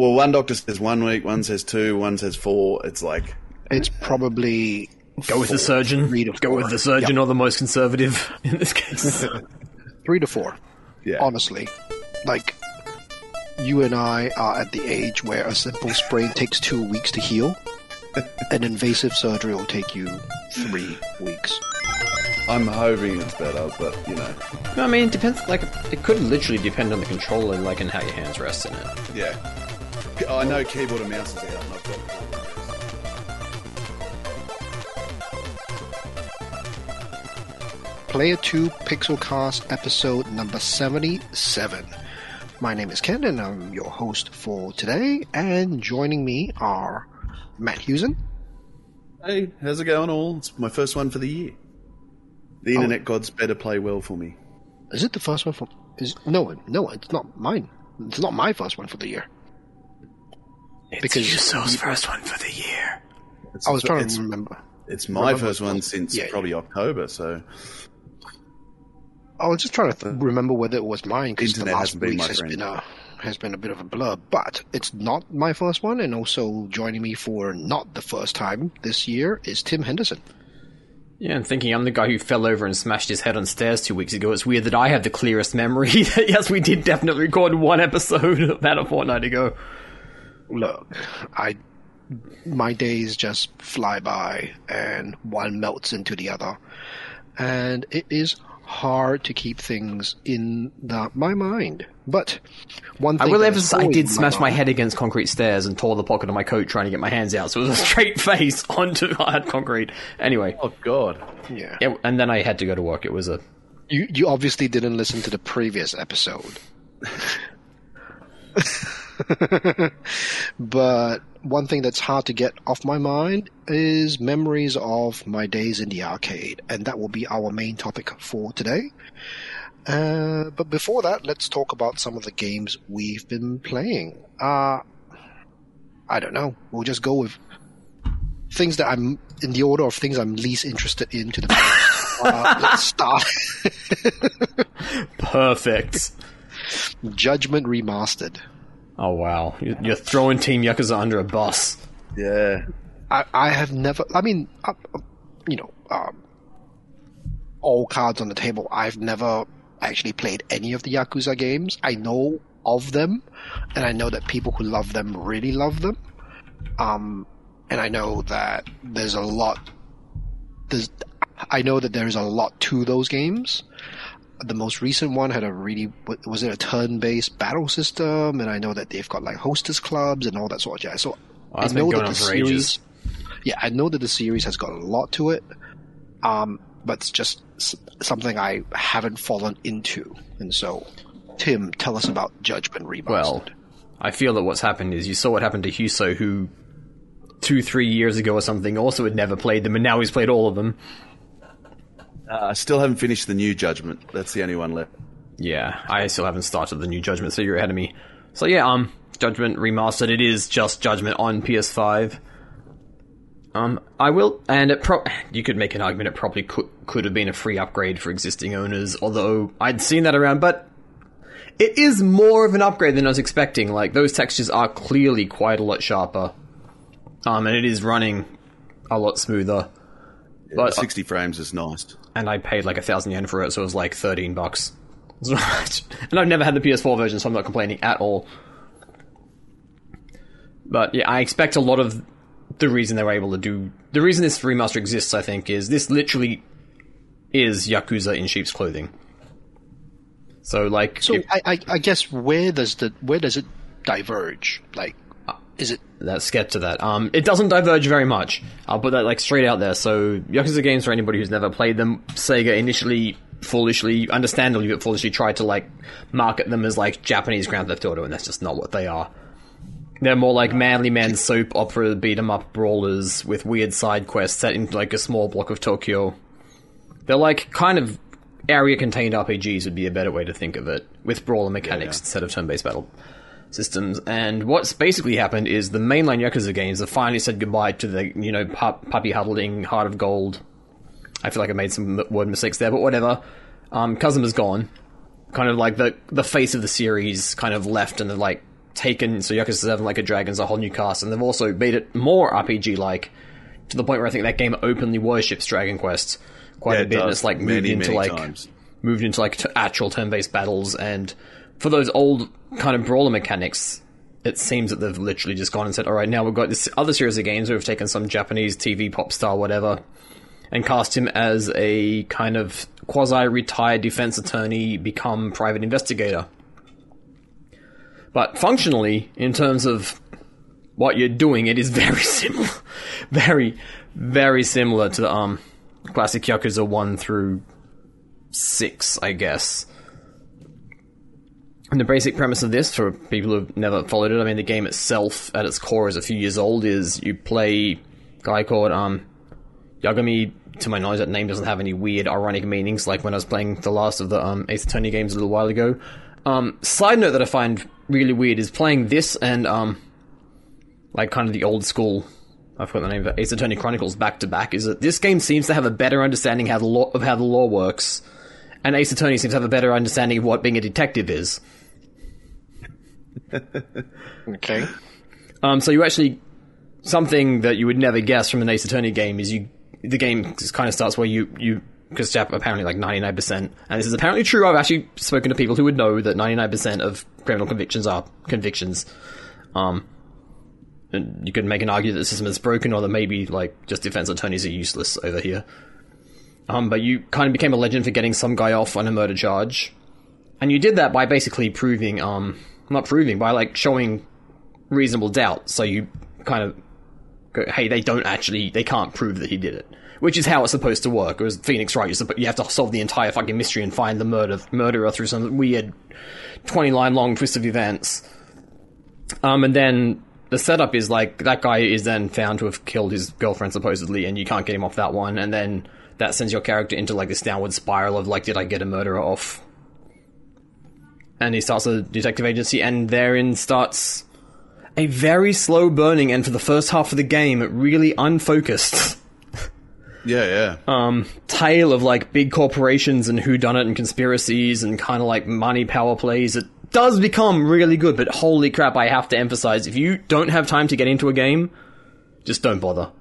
well, one doctor says one week, one says two, one says four. It's like It's probably Go with the surgeon. Three to Go with the surgeon or the most conservative in this case. three to four. yeah. Honestly, like you and I are at the age where a simple sprain takes two weeks to heal. An invasive surgery will take you three weeks. I'm hoping it's better, but you know, I mean, it depends. Like, it could literally depend on the controller, like, and how your hands rest in it. yeah. I know keyboard and mouse is out, and I've got. Player 2 Pixelcast episode number 77. My name is Ken and I'm your host for today, and joining me are Matt Hewson. Hey, how's it going, all? It's my first one for the year. The oh. internet gods better play well for me. Is it the first one for. Is No, no, it's not mine. It's not my first one for the year. It's Because- Hewso's first one for the year. It's, I was trying it's, to remember. it's my remember- first one since Yeah, yeah. probably October, so I was just trying to th- remember whether it was mine because the last been week has been a has been a bit of a blur. But it's not my first one, and also joining me for not the first time this year is Tim Henderson. Yeah, and thinking I'm the guy who fell over and smashed his head on stairs two weeks ago. It's weird that I have the clearest memory. yes, we did definitely record one episode about a fortnight ago. Look, I my days just fly by, and one melts into the other, and it is hard to keep things in the, my mind. But one thing I thing will that is emphasize I did smash my mind- head against concrete stairs and tore the pocket of my coat trying to get my hands out, so it was a straight face onto hard concrete. Anyway, oh god, Yeah. yeah, and then I had to go to work. It was a You you obviously didn't listen to the previous episode. but one thing that's hard to get off my mind is memories of my days in the arcade, and that will be our main topic for today. Uh, but before that, let's talk about some of the games we've been playing. Uh, I don't know. We'll just go with things that I'm in the order of things I'm least interested in to the most. uh, let's start. perfect. Judgment Remastered. Oh wow, You- you're throwing Team Yakuza under a bus. yeah. I, I have never. I mean, uh, uh, you know, um, all cards on the table. I've never actually played any of the Yakuza games. I know of them, and I know that people who love them really love them. Um, and I know that there's a lot. There's, I know that there's a lot to those games. The most recent one had a really was it a turn-based battle system, and I know that they've got like hostess clubs and all that sort of jazz. So Oh, that's I know that the for ages. series, yeah, I know that the series has got a lot to it, um, but it's just something I haven't fallen into. And so, Tim, tell us about Judgment Remastered. Well, I feel that what's happened is you saw what happened to Hewso, who two, three years ago or something also had never played them, and now he's played all of them. Uh, I still haven't finished the new Judgment. That's the only one left. Yeah, I still haven't started the new Judgment, so you're ahead of me. So yeah, um, Judgment remastered. It is just Judgment on PS5. Um, I will, and it pro- you could make an argument it probably could could have been a free upgrade for existing owners, although I'd seen that around, but it is more of an upgrade than I was expecting. Like those textures are clearly quite a lot sharper, um, and it is running a lot smoother. But 60 frames is nice. And I paid like a thousand yen for it, so it was like thirteen bucks. It's not much. and I've never had the PS4 version, so I'm not complaining at all. But yeah, I expect a lot of the reason they were able to do the reason this remaster exists, I think, is this literally is Yakuza in sheep's clothing. So like, so if- I, I, I guess where does the where does it diverge? Like, is it let's get to that. Um, it doesn't diverge very much. I'll put that like straight out there. So Yakuza games for anybody who's never played them, Sega initially foolishly, understandably, but foolishly tried to like market them as like Japanese Grand Theft Auto, and that's just not what they are. They're more like manly men soap opera beat 'em up brawlers with weird side quests set in like a small block of Tokyo. They're like kind of area contained RPGs would be a better way to think of it, with brawler mechanics Yeah. instead of turn based battle systems. And what's basically happened is the mainline Yakuza games have finally said goodbye to the, you know, pup, puppy huddling, heart of gold. I feel like I made some word mistakes there, but whatever. Um, Kazuma's gone. Kind of like the the face of the series kind of left and like taken so Yakuza Seven like a Dragon's a whole new cast, and they've also made it more RPG like to the point where I think that game openly worships Dragon Quest quite Yeah, a it bit, and it's like moved Many, into many like times. moved into like actual turn-based battles, and for those old kind of brawler mechanics. It seems that they've literally just gone and said, "All right, now we've got this other series of games. Where we've taken some Japanese TV pop star, whatever, and cast him as a kind of quasi-retired defense attorney, become private investigator. But functionally, in terms of what you're doing, it is very similar, very, very similar to the um classic Yakuza one through six, I guess. The basic premise of this, for people who've never followed it, I mean, the game itself, at its core, is a few years old. Is you play a guy called um Yagami. To my knowledge, that name doesn't have any weird, ironic meanings. Like when I was playing the last of the um, Ace Attorney games a little while ago. Um, side note that I find really weird is playing this and um, like kind of the old school. I forgot the name of it. Ace Attorney Chronicles back to back. Is that this game seems to have a better understanding how the law of how the law works, and Ace Attorney seems to have a better understanding of what being a detective is. Okay. Um, so you actually something that you would never guess from an Ace Attorney game is you the game just kind of starts where you you because apparently like ninety nine percent, and this is apparently true. I've actually spoken to people who would know that ninety nine percent of criminal convictions are convictions. Um, and you could make an argument that the system is broken, or that maybe like just defense attorneys are useless over here. Um, but you kind of became a legend for getting some guy off on a murder charge, and you did that by basically proving um not proving by like showing reasonable doubt. So you kind of go, hey, they don't actually, they can't prove that he did it. Which is how it's supposed to work. It was Phoenix Wright. You're You have to solve the entire fucking mystery and find the murder murderer through some weird twenty line long twist of events. Um, and then the setup is like that guy is then found to have killed his girlfriend supposedly, and you can't get him off that one. And then that sends your character into like this downward spiral of like, did I get a murderer off? And he starts a detective agency, and therein starts a very slow burning, and for the first half of the game, really unfocused Yeah, yeah. um, tale of like big corporations and who done it and conspiracies and kind of like money power plays. It does become really good, but holy crap, I have to emphasize if you don't have time to get into a game, just don't bother.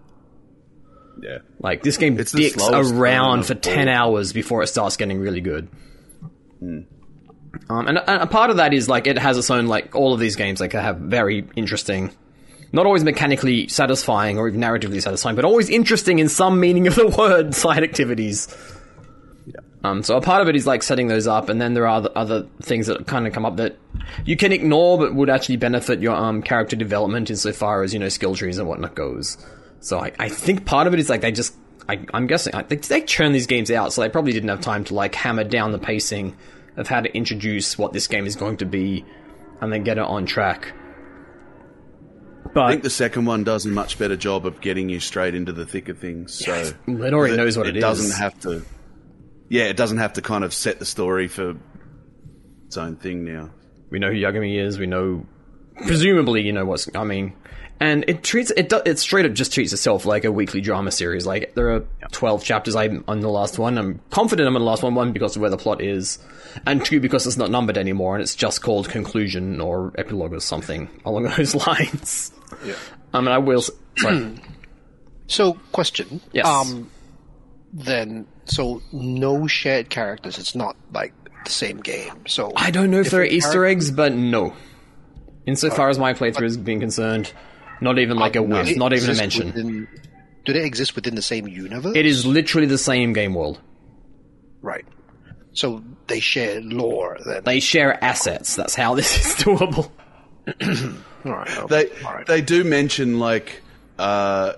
yeah. Like this game It's dicks around for ten hours before it starts getting really good. Um, and, and a part of that is like it has its own like all of these games like have very interesting, not always mechanically satisfying or even narratively satisfying, but always interesting in some meaning of the word side activities. Yeah. Um, so a part of it is like setting those up, and then there are other, other things that kind of come up that you can ignore, but would actually benefit your um, character development insofar as you know skill trees and whatnot goes. So I, I think part of it is like they just, I, I'm guessing I, they, they churn these games out, so they probably didn't have time to like hammer down the pacing of how to introduce what this game is going to be, and then get it on track. But I think the second one does a much better job of getting you straight into the thick of things. So Yes, it already knows what it is. doesn't have to. Yeah, it doesn't have to kind of set the story for its own thing now. We know who Yagami is. We know, presumably, you know what's. I mean, and it treats it. do- It straight up just treats itself like a weekly drama series. Like there are twelve chapters. I'm on the last one. I'm confident I'm on the last one. One because of where the plot is, and two because it's not numbered anymore and it's just called conclusion or epilogue or something along those lines. Yeah. I mean, I will. So, question. Yes. Um, then, so no shared characters. It's not like the same game. So I don't know if there are Easter eggs, but no. Insofar as my playthrough is being concerned, not even like a Do whiff, not even a mention. within- do they exist within the same universe? It is literally the same game world. right. So they share lore. Then They share assets. That's how this is doable. all right. okay, They all right. they do mention like uh,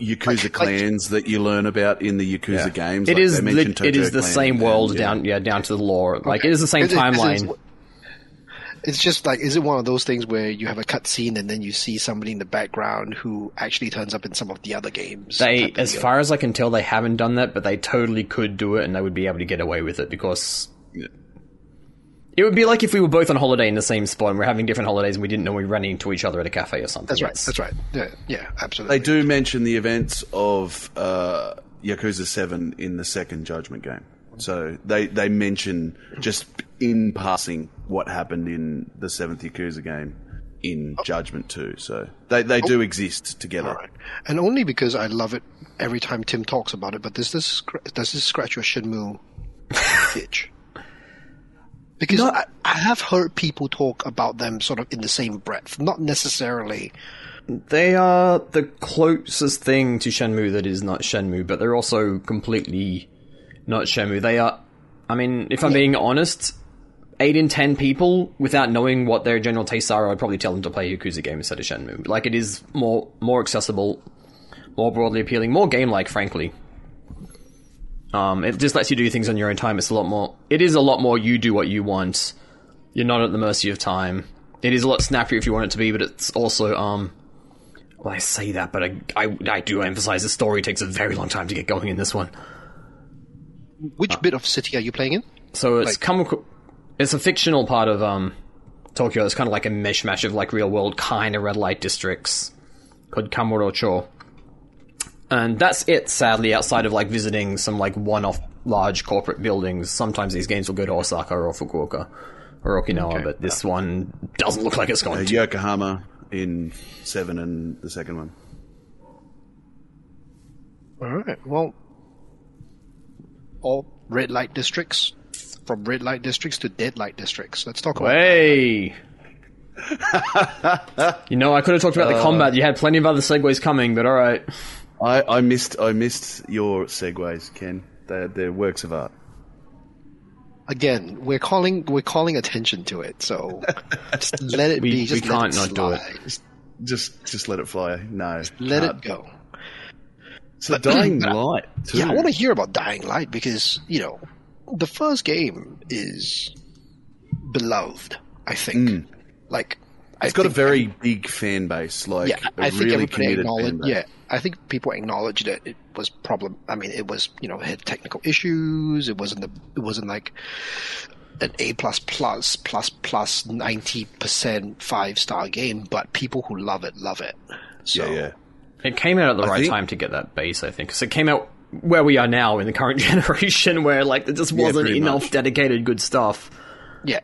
Yakuza Like- like- clans that you learn about in the Yakuza games. It Like, is they mention lit- it Toto is the same world yeah. down yeah down to the lore. Like it is the same Is it- is it- timeline. It's just like, is it one of those things where you have a cutscene and then you see somebody in the background who actually turns up in some of the other games? They, as deal? far as I can tell, they haven't done that, but they totally could do it, and they would be able to get away with it because it would be like if we were both on holiday in the same spot and we're having different holidays and we didn't know we were running into each other at a cafe or something. That's right. It's- That's right. Yeah, yeah, absolutely. They do mention the events of uh, Yakuza Seven in the second Judgment game. So they they mention just in passing what happened in the seventh Yakuza game in Judgment too. So they they do exist together. All right. And only because I love it every time Tim talks about it, but does this does this scratch your Shenmue itch? Because I, I have heard people talk about them sort of in the same breath, not necessarily. They are the closest thing to Shenmue that is not Shenmue, but they're also completely not Shenmue. They are, I mean, if I'm being honest, 8 in 10 people, without knowing what their general tastes are, I'd probably tell them to play a Yakuza game instead of Shenmue. Like, it is more, more accessible, more broadly appealing, more game-like, frankly. Um, it just lets you do things on your own time. It's a lot more. It is a lot more. You do what you want. You're not at the mercy of time. It is a lot snappier if you want it to be, but it's also um. Well, I say that, but I, I, I do emphasize the story takes a very long time to get going in this one. Which bit of city are you playing in? So it's Like-. It's a fictional part of um Tokyo. It's kind of like a mishmash of like real world kind of red light districts called Kamurocho. And that's it, sadly, outside of like visiting some like one off large corporate buildings. Sometimes these games will go to Osaka or Fukuoka or Okinawa, Okay. but this one doesn't look like it's Uh, going to. Yokohama in seven and the second one. All right. Well, all red light districts, from red light districts to dead light districts. Let's talk about. Hey! you know, I could have talked about the uh, combat. You had plenty of other segues coming, but alright. I, I missed I missed your segues, Ken. They're, they're works of art. Again, we're calling we're calling attention to it, so just let it We- be. we Just let can't it not do it. slide. Just just let it fly. No, Let can't. it uh, go. So Dying Light. Too. Yeah, I want to hear about Dying Light because you know the first game is beloved. I think. Like, Hmm. It's got a very big fan base. Like, yeah. a I think really everybody acknowledged. Yeah, I think people acknowledged that it was problem. I mean, it was you know it had technical issues. It wasn't the, it wasn't like an A plus plus plus plus ninety percent five star game, but people who love it love it. So yeah, yeah. It came out at the I right think- time to get that base, I think. Because it came out where we are now in the current generation, where like there just wasn't pretty enough much. dedicated good stuff, yeah,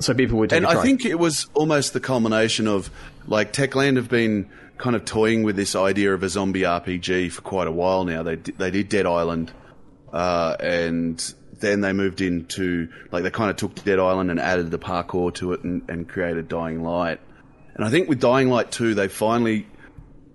so people would And a try. I think it was almost the culmination of like Techland have been kind of toying with this idea of a zombie RPG for quite a while now. They they did Dead Island, uh, and then they moved into like they kind of took Dead Island and added the parkour to it and, and created Dying Light. And I think with Dying Light 2, they finally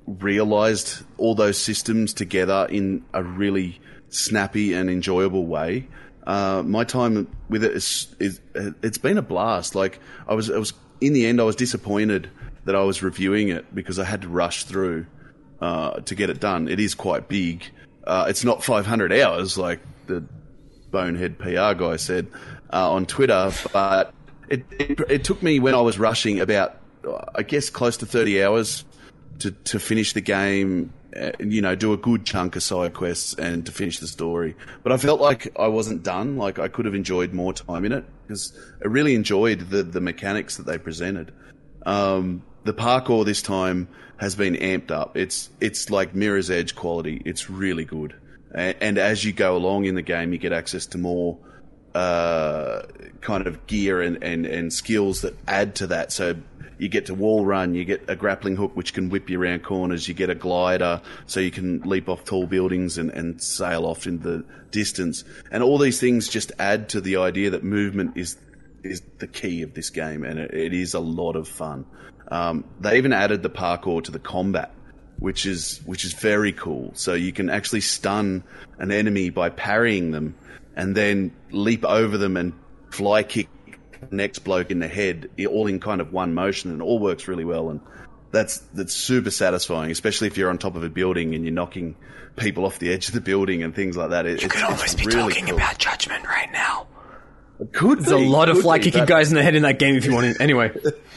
realized all those systems together in a really snappy and enjoyable way. Uh, my time with it is, is it's been a blast. Like I was, I was in the end, I was disappointed that I was reviewing it because I had to rush through uh, to get it done. It is quite big. Uh, it's not 500 hours like the bonehead PR guy said uh, on Twitter, but it, it it took me when I was rushing about I guess close to 30 hours to to finish the game. Uh, you know, do a good chunk of side quests and to finish the story. But I felt like I wasn't done. Like I could have enjoyed more time in it because I really enjoyed the the mechanics that they presented. Um, the parkour this time has been amped up. It's it's like Mirror's Edge quality. It's really good. And, and as you go along in the game, you get access to more uh, kind of gear and, and, and skills that add to that. So you get to wall run, you get a grappling hook which can whip you around corners, you get a glider so you can leap off tall buildings and, and sail off in the distance. And all these things just add to the idea that movement is is the key of this game, and it, it is a lot of fun. Um, they even added the parkour to the combat, which is which is very cool. So you can actually stun an enemy by parrying them, and then leap over them and fly kick next bloke in the head, all in kind of one motion, and it all works really well. And that's that's super satisfying, especially if you're on top of a building and you're knocking people off the edge of the building and things like that. It, you it's, could always be really talking cool. about Judgment right now. Could There's a lot of fly kicking but- guys in the head in that game if you want to. Anyway,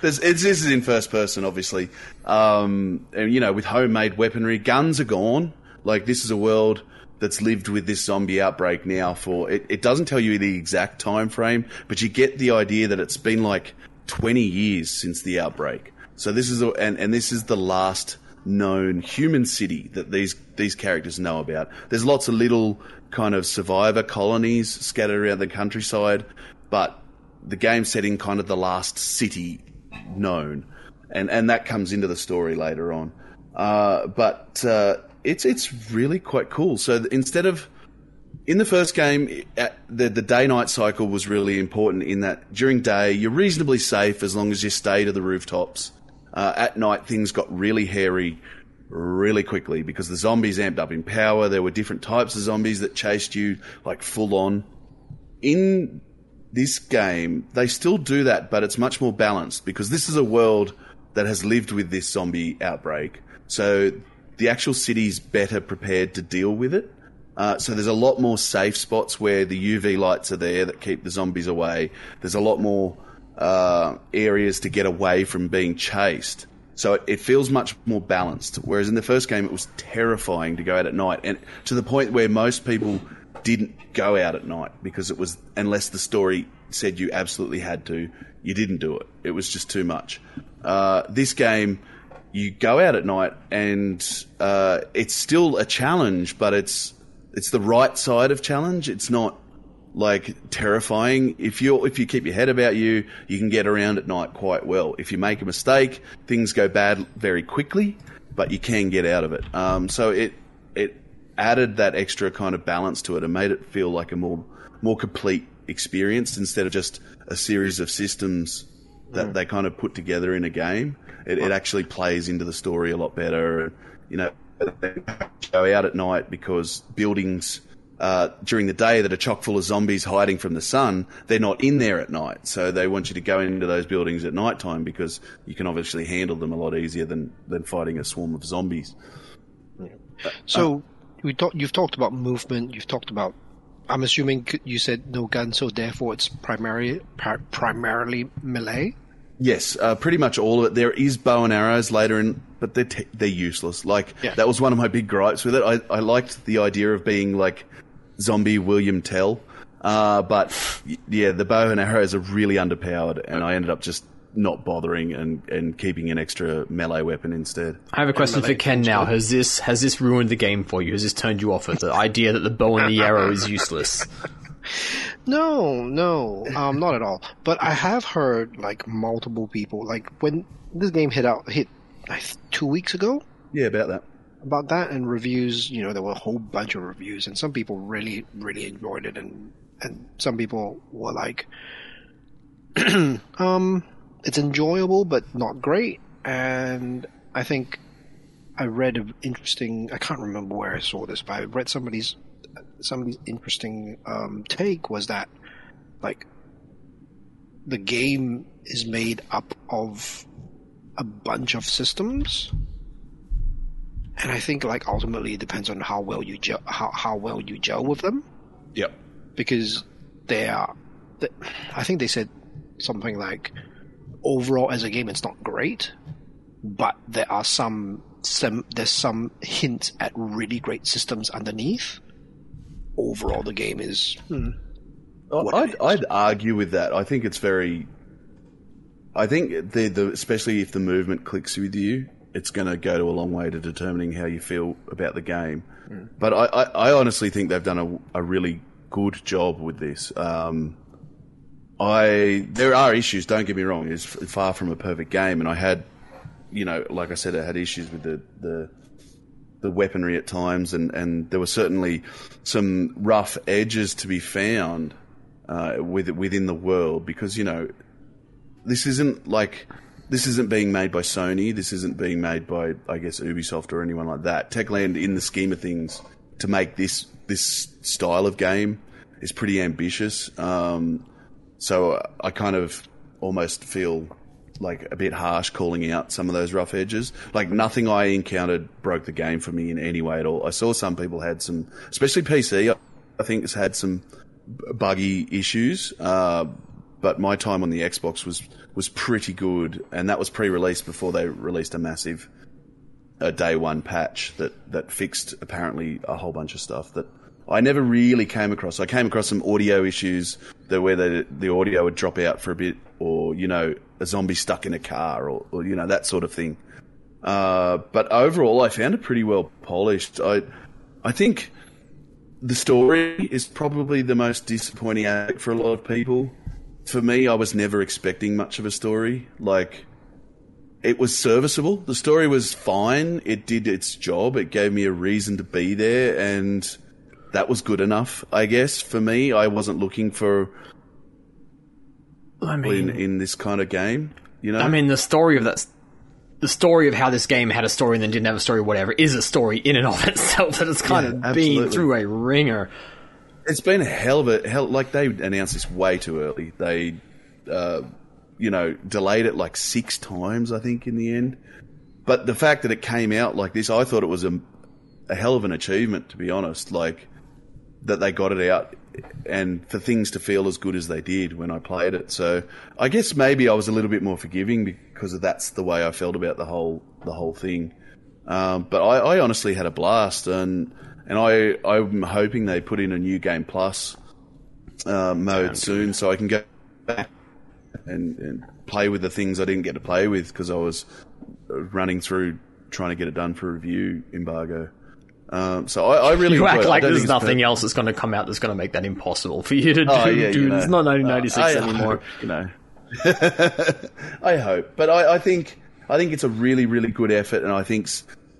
There's, it's, this is in first person, obviously. Um, and, you know, with homemade weaponry, guns are gone. Like, this is a world that's lived with this zombie outbreak now for. It, it doesn't tell you the exact time frame, but you get the idea that it's been like 20 years since the outbreak. So this is, a, and, and this is the last known human city that these these characters know about. There's lots of little kind of survivor colonies scattered around the countryside, but the game setting kind of the last city known, and and that comes into the story later on. Uh, but uh, it's it's really quite cool. So instead of in the first game, the the day night cycle was really important. In that during day you're reasonably safe as long as you stay to the rooftops. Uh, at night things got really hairy really quickly because the zombies amped up in power. There were different types of zombies that chased you like full on. In this game, they still do that, but it's much more balanced because this is a world that has lived with this zombie outbreak. So the actual city's better prepared to deal with it. Uh, so there's a lot more safe spots where the UV lights are there that keep the zombies away. There's a lot more uh, areas to get away from being chased. So it, it, feels much more balanced. Whereas in the first game, it was terrifying to go out at night, and to the point where most people didn't go out at night because it was unless the story said you absolutely had to, you didn't do it. It was just too much. Uh, this game, you go out at night, and uh, it's still a challenge, but it's it's the right side of challenge. It's not like terrifying. If you if you keep your head about you, you can get around at night quite well. If you make a mistake, things go bad very quickly, but you can get out of it. Um, so it it added that extra kind of balance to it and made it feel like a more more complete experience instead of just a series of systems that mm. they kind of put together in a game. It, it actually plays into the story a lot better. You know, go out at night because buildings uh, during the day that are chock full of zombies hiding from the sun, they're not in there at night. So they want you to go into those buildings at night time because you can obviously handle them a lot easier than, than fighting a swarm of zombies. So uh, talk, you've talked about movement. You've talked about. I'm assuming you said no gun, so therefore it's primarily primarily melee. Yes, uh, pretty much all of it. There is bow and arrows later in, but they're te- they're useless. Like yeah. that was one of my big gripes with it. I, I liked the idea of being like zombie William Tell, uh, but yeah, the bow and arrows are really underpowered, and I ended up just not bothering and, and keeping an extra melee weapon instead. I have a question for Ken now. Has this has this ruined the game for you? Has this turned you off with the idea that the bow and the arrow is useless? No, no, um, not at all. But I have heard like multiple people like when this game hit out hit like, two weeks ago. Yeah, about that. About that and reviews. You know, there were a whole bunch of reviews, and some people really, really enjoyed it, and and some people were like, um, it's enjoyable but not great. And I think I read an interesting. I can't remember where I saw this, but I read somebody's somebody's interesting um, take was that like the game is made up of a bunch of systems and I think like ultimately it depends on how well you gel, how how well you gel with them. Yep. Because they are, I think they said something like overall as a game it's not great, but there are some some there's some hints at really great systems underneath overall the game is. Hmm, I'd, I'd argue with that. I think it's very. I think the, the especially if the movement clicks with you, it's going to go to a long way to determining how you feel about the game. Mm. But I, I, I, honestly think they've done a, a really good job with this. Um, I there are issues. Don't get me wrong; it's far from a perfect game, and I had, you know, like I said, I had issues with the the the weaponry at times, and, and there were certainly some rough edges to be found uh, with, within the world because you know this isn't like this isn't being made by Sony. This isn't being made by I guess Ubisoft or anyone like that. Techland, in the scheme of things, to make this this style of game is pretty ambitious. Um, so I kind of almost feel like a bit harsh calling out some of those rough edges. Like nothing I encountered broke the game for me in any way at all. I saw some people had some, especially PC. I think has had some buggy issues. Uh, but my time on the Xbox was was pretty good, and that was pre-release before they released a massive a day one patch that that fixed apparently a whole bunch of stuff that I never really came across. I came across some audio issues that where the the audio would drop out for a bit, or you know, a zombie stuck in a car, or, or you know that sort of thing. Uh, but overall, I found it pretty well polished. I I think the story is probably the most disappointing aspect for a lot of people. For me, I was never expecting much of a story. Like it was serviceable. The story was fine. It did its job. It gave me a reason to be there, and that was good enough, I guess. For me, I wasn't looking for I in, mean, in this kind of game. You know, I mean, the story of that, the story of how this game had a story and then didn't have a story, whatever, is a story in and of itself. That it's kind Yeah, of absolutely. been through a ringer. It's been a hell of a hell. Like they announced this way too early. They, uh, you know, delayed it like six times. I think in the end. But the fact that it came out like this, I thought it was a, a hell of an achievement. To be honest, like that they got it out, and for things to feel as good as they did when I played it. So I guess maybe I was a little bit more forgiving because that's the way I felt about the whole the whole thing. Um, but I, I honestly had a blast, and and I I'm hoping they put in a new game plus uh, mode soon, so I can go back and, and play with the things I didn't get to play with because I was running through trying to get it done for review embargo. Um, so I, I really You act. Like there's nothing per- else that's going to come out that's going to make that impossible for you to do. Oh, yeah, dude. you know. It's not 1996 Uh, I anymore. hope, you know. I hope, but I, I think I think it's a really really good effort, and I think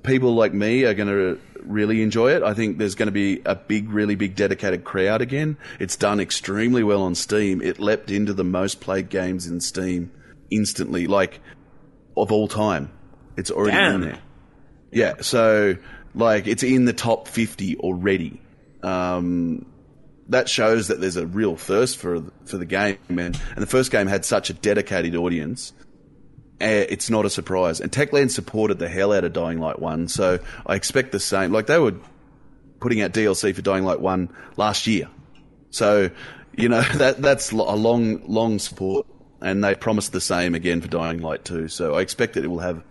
people like me are going to really enjoy it. I think there's going to be a big, really big dedicated crowd again. It's done extremely well on Steam. It leapt into the most played games in Steam instantly, like of all time. It's already Damn. in there. Yeah, so like it's in the top 50 already. Um, that shows that there's a real thirst for for the game, man. And the first game had such a dedicated audience. eh, It's not a surprise. And Techland supported the hell out of Dying Light 1, so I expect the same. Like, they were putting out DLC for Dying Light 1 last year. So, you know, that that's a long, long support. And they promised the same again for Dying Light 2. So I expect that it will have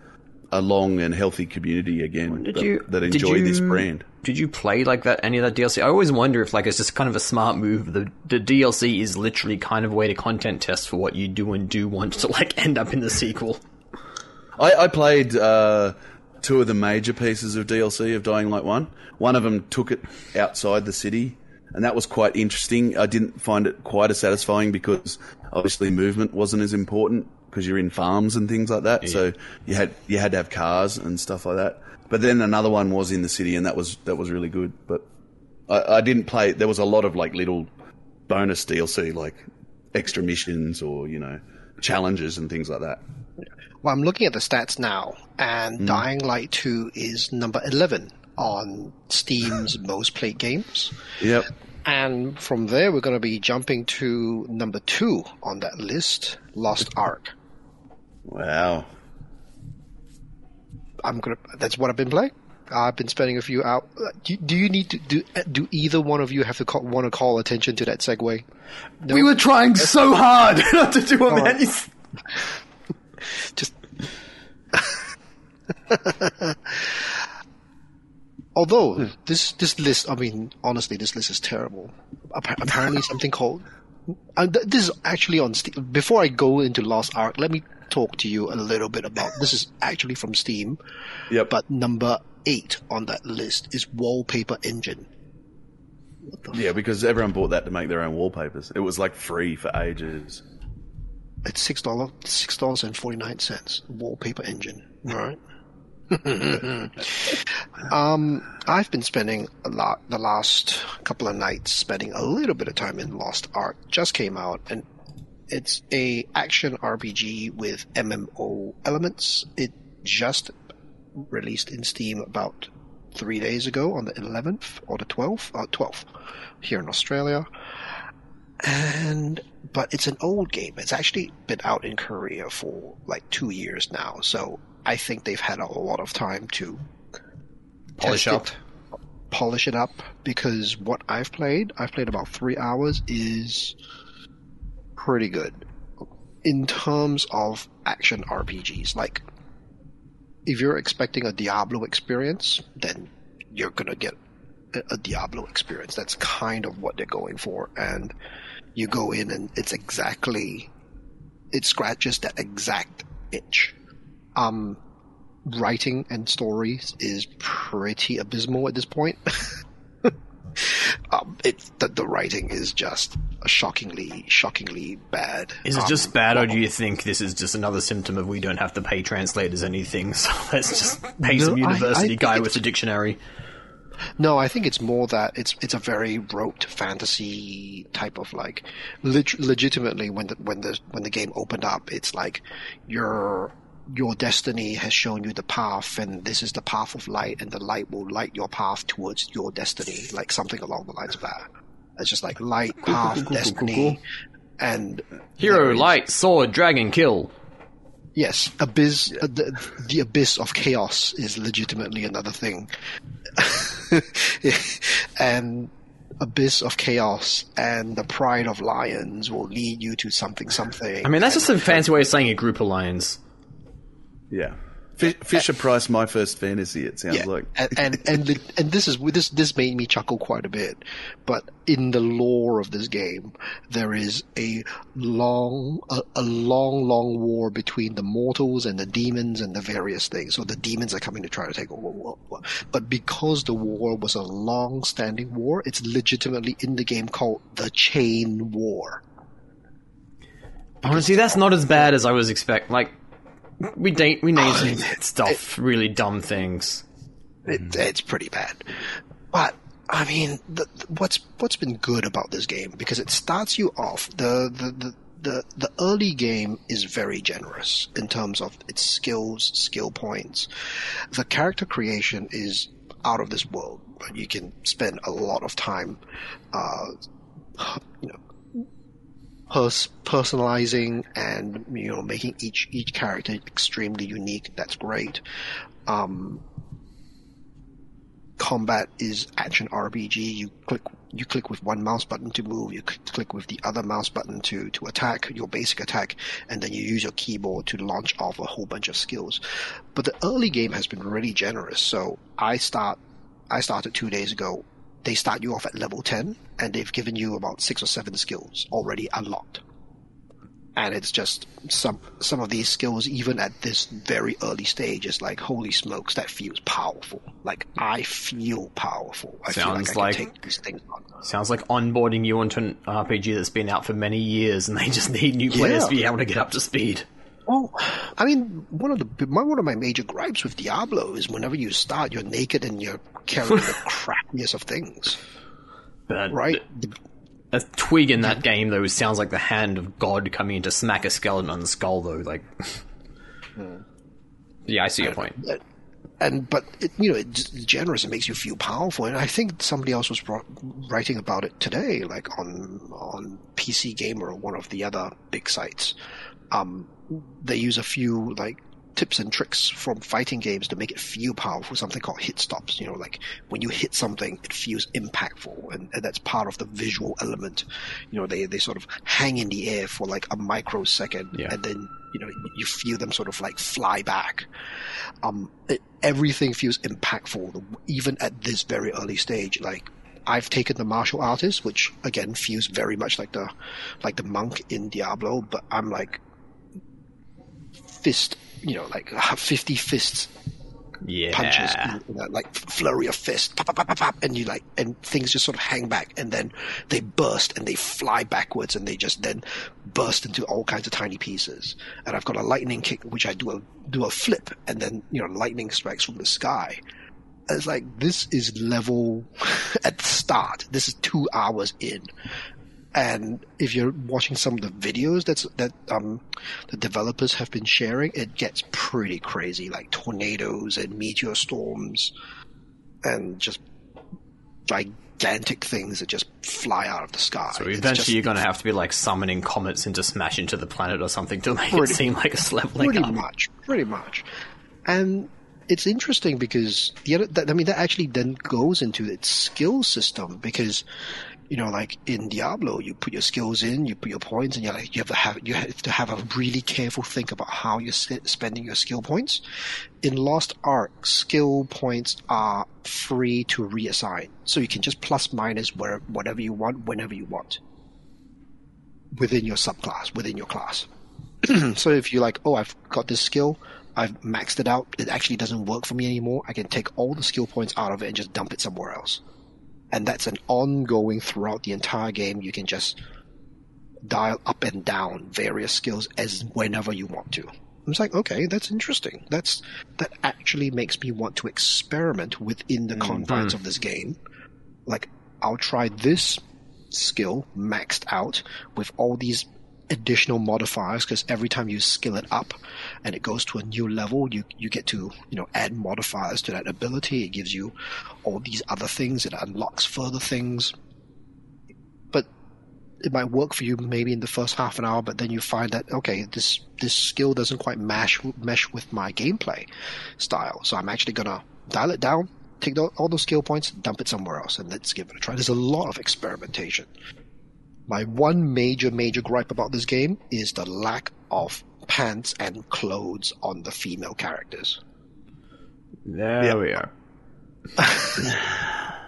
a long and healthy community again Did that, you that enjoy this brand. Did you play like that any of that DLC? I always wonder if like it's just kind of a smart move. The the DLC is literally kind of a way to content test for what you do and do want to like end up in the sequel. I, I played uh, two of the major pieces of DLC of Dying Light 1. One of them took it outside the city, and that was quite interesting. I didn't find it quite as satisfying because obviously movement wasn't as important because you're in farms and things like that. So you had you had to have cars and stuff like that. But then another one was in the city, and that was that was really good. But I, I didn't play. There was a lot of like little bonus DLC, like extra missions or you know challenges and things like that. Well, I'm looking at the stats now, and Hmm. Dying Light 2 is number 11 on Steam's most played games. Yep. And from there, we're going to be jumping to number 2 on that list, Lost Ark. Wow. I'm gonna. That's what I've been playing. I've been spending a few out. uh, Do, do you need to do? Do either one of you have to call, want to call attention to that segue? No? We were trying so hard not to do a on. man. just. Although this this list, I mean, honestly, this list is terrible. Apparently, something called. Uh, th- this is actually on Steam. Before I go into Lost Ark, let me talk to you a little bit about. This is actually from Steam, Yep. but number eight on that list is Wallpaper Engine. Yeah, because everyone bought that to make their own wallpapers. It was like free for ages. It's six dollar six dollars and forty nine cents. Wallpaper engine. Right. um, I've been spending a lot the last couple of nights spending a little bit of time in Lost Ark. Just came out and it's a action RPG with MMO elements. It just released in Steam about three days ago on the 11th or the 12th, uh, 12th here in Australia and but it's an old game. It's actually been out in Korea for like two years now, so I think they've had a lot of time to Polish up. it, polish it up. Because what I've played, I've played about three hours, is pretty good in terms of action RPGs. Like, if you're expecting a Diablo experience, then you're gonna get a, Diablo experience. That's kind of what they're going for, and you go in and it's exactly it scratches that exact itch. Um, writing and stories is pretty abysmal at this point. um, it the, the writing is just shockingly, shockingly bad. Is it Um, just bad, or do you think this is just another symptom of we don't have to pay translators anything, so let's just pay No, some university I guy with a dictionary? No, I think it's more that it's it's a very rote fantasy type of like, leg- legitimately when the when the when the game opened up, it's like your your destiny has shown you the path, and this is the path of light, and the light will light your path towards your destiny, like something along the lines of that. It's just like light path, cool, cool, cool, destiny, cool. and Hero, there is- light, sword, dragon, kill. Yes, abyss. Uh, the, the abyss of chaos is legitimately another thing, and abyss of chaos and the pride of lions will lead you to something something. I mean, that's just a fancy way of saying a group alliance. Yeah. Fi- uh, Fisher uh, Price, my first fantasy. It sounds yeah, like. and and and, the, and this is this this made me chuckle quite a bit. But in the lore of this game, there is a long a, a long long war between the mortals and the demons and the various things. So the demons are coming to try to take over. War, war. But because the war was a long standing war, it's legitimately in the game called the Chain War. Honestly, that's not as bad as I was expecting. Like, we date we named some it- stuff, really dumb things. It, it's pretty bad. But I mean, the, the- what's what's been good about this game because it starts you off the the. the the, the early game is very generous in terms of its skills, skill points. The character creation is out of this world. But you can spend a lot of time, uh, you know, pers- personalizing and you know making each each character extremely unique. That's great. Um, combat is action RPG. You click you click with one mouse button to move. You click with the other mouse button to to attack your basic attack, and then you use your keyboard to launch off a whole bunch of skills. But the early game has been really generous. So I start I started two days ago. They start you off at level ten, and they've given you about six or seven skills already unlocked and it's just some some of these skills even at this very early stage is like holy smokes that feels powerful like i feel powerful i Sounds feel like like- i can take these things on Sounds like onboarding you onto an RPG that's been out for many years, and they just need new players Yeah. to be able to get up to speed. well i mean one of the my, one of my major gripes with diablo is whenever you start you're naked and you're carrying the crappiest of things. But right? a twig in that game though sounds like the hand of God coming in to smack a skeleton on the skull though. Like, yeah, I see your point. and but it, you know it's generous. It makes you feel powerful. And i think somebody else was brought, writing about it today like on on pc gamer or one of the other big sites. Um they use a few like tips and tricks from fighting games to make it feel powerful something called hit stops you know like when you hit something it feels impactful and, and that's part of the visual element you know they they sort of hang in the air for like a microsecond Yeah. and then you know you feel them sort of like fly back um, it, everything feels impactful, even at this very early stage. Like I've taken the martial artist, which again feels very much like the like the monk in Diablo, but I'm like fist, you know, like fifty fists Yeah, punches, in that like flurry of fists, pop, pop, pop, pop, pop, and you like, and things just sort of hang back, and then they burst and they fly backwards, and they just then burst into all kinds of tiny pieces. And I've got a lightning kick, which I do a do a flip, and then you know lightning strikes from the sky. And It's like this is level at the start. This is two hours in, and if you're watching some of the videos that's that um the developers have been sharing, it gets pretty crazy, like tornadoes and meteor storms, and just gigantic things that just fly out of the sky. So eventually just you're going to have to be like summoning comets into smash into the planet or something to make it Pretty- seem like it's leveling pretty up. much, pretty much, and it's interesting because the other, that, I mean, that actually then goes into its skill system because, you know, like in Diablo, you put your skills in, you put your points, and you're like, you have to have you have to have a really careful think about how you're spending your skill points. In Lost Ark, skill points are free to reassign, so you can just plus minus where whatever you want, whenever you want, within your subclass, within your class. so if you're like, oh, I've got this skill, I've maxed it out, it actually doesn't work for me anymore, I can take all the skill points out of it and just dump it somewhere else. And that's an ongoing throughout the entire game. You can just dial up and down various skills as whenever you want to. I was like, okay, that's interesting. That's that actually makes me want to experiment within the mm-hmm. confines of this game. Like, I'll try this skill maxed out with all these additional modifiers because every time you skill it up and it goes to a new level you you get to you know add modifiers to that ability. It gives you all these other things. It unlocks further things. But it might work for you maybe in the first half an hour but then you find that okay this this skill doesn't quite mesh mesh with my gameplay style. So i'm actually gonna dial it down take all those skill points dump it somewhere else and let's give it a try. There's a lot of experimentation my one major, major gripe about this game is the lack of pants and clothes on the female characters. There we are.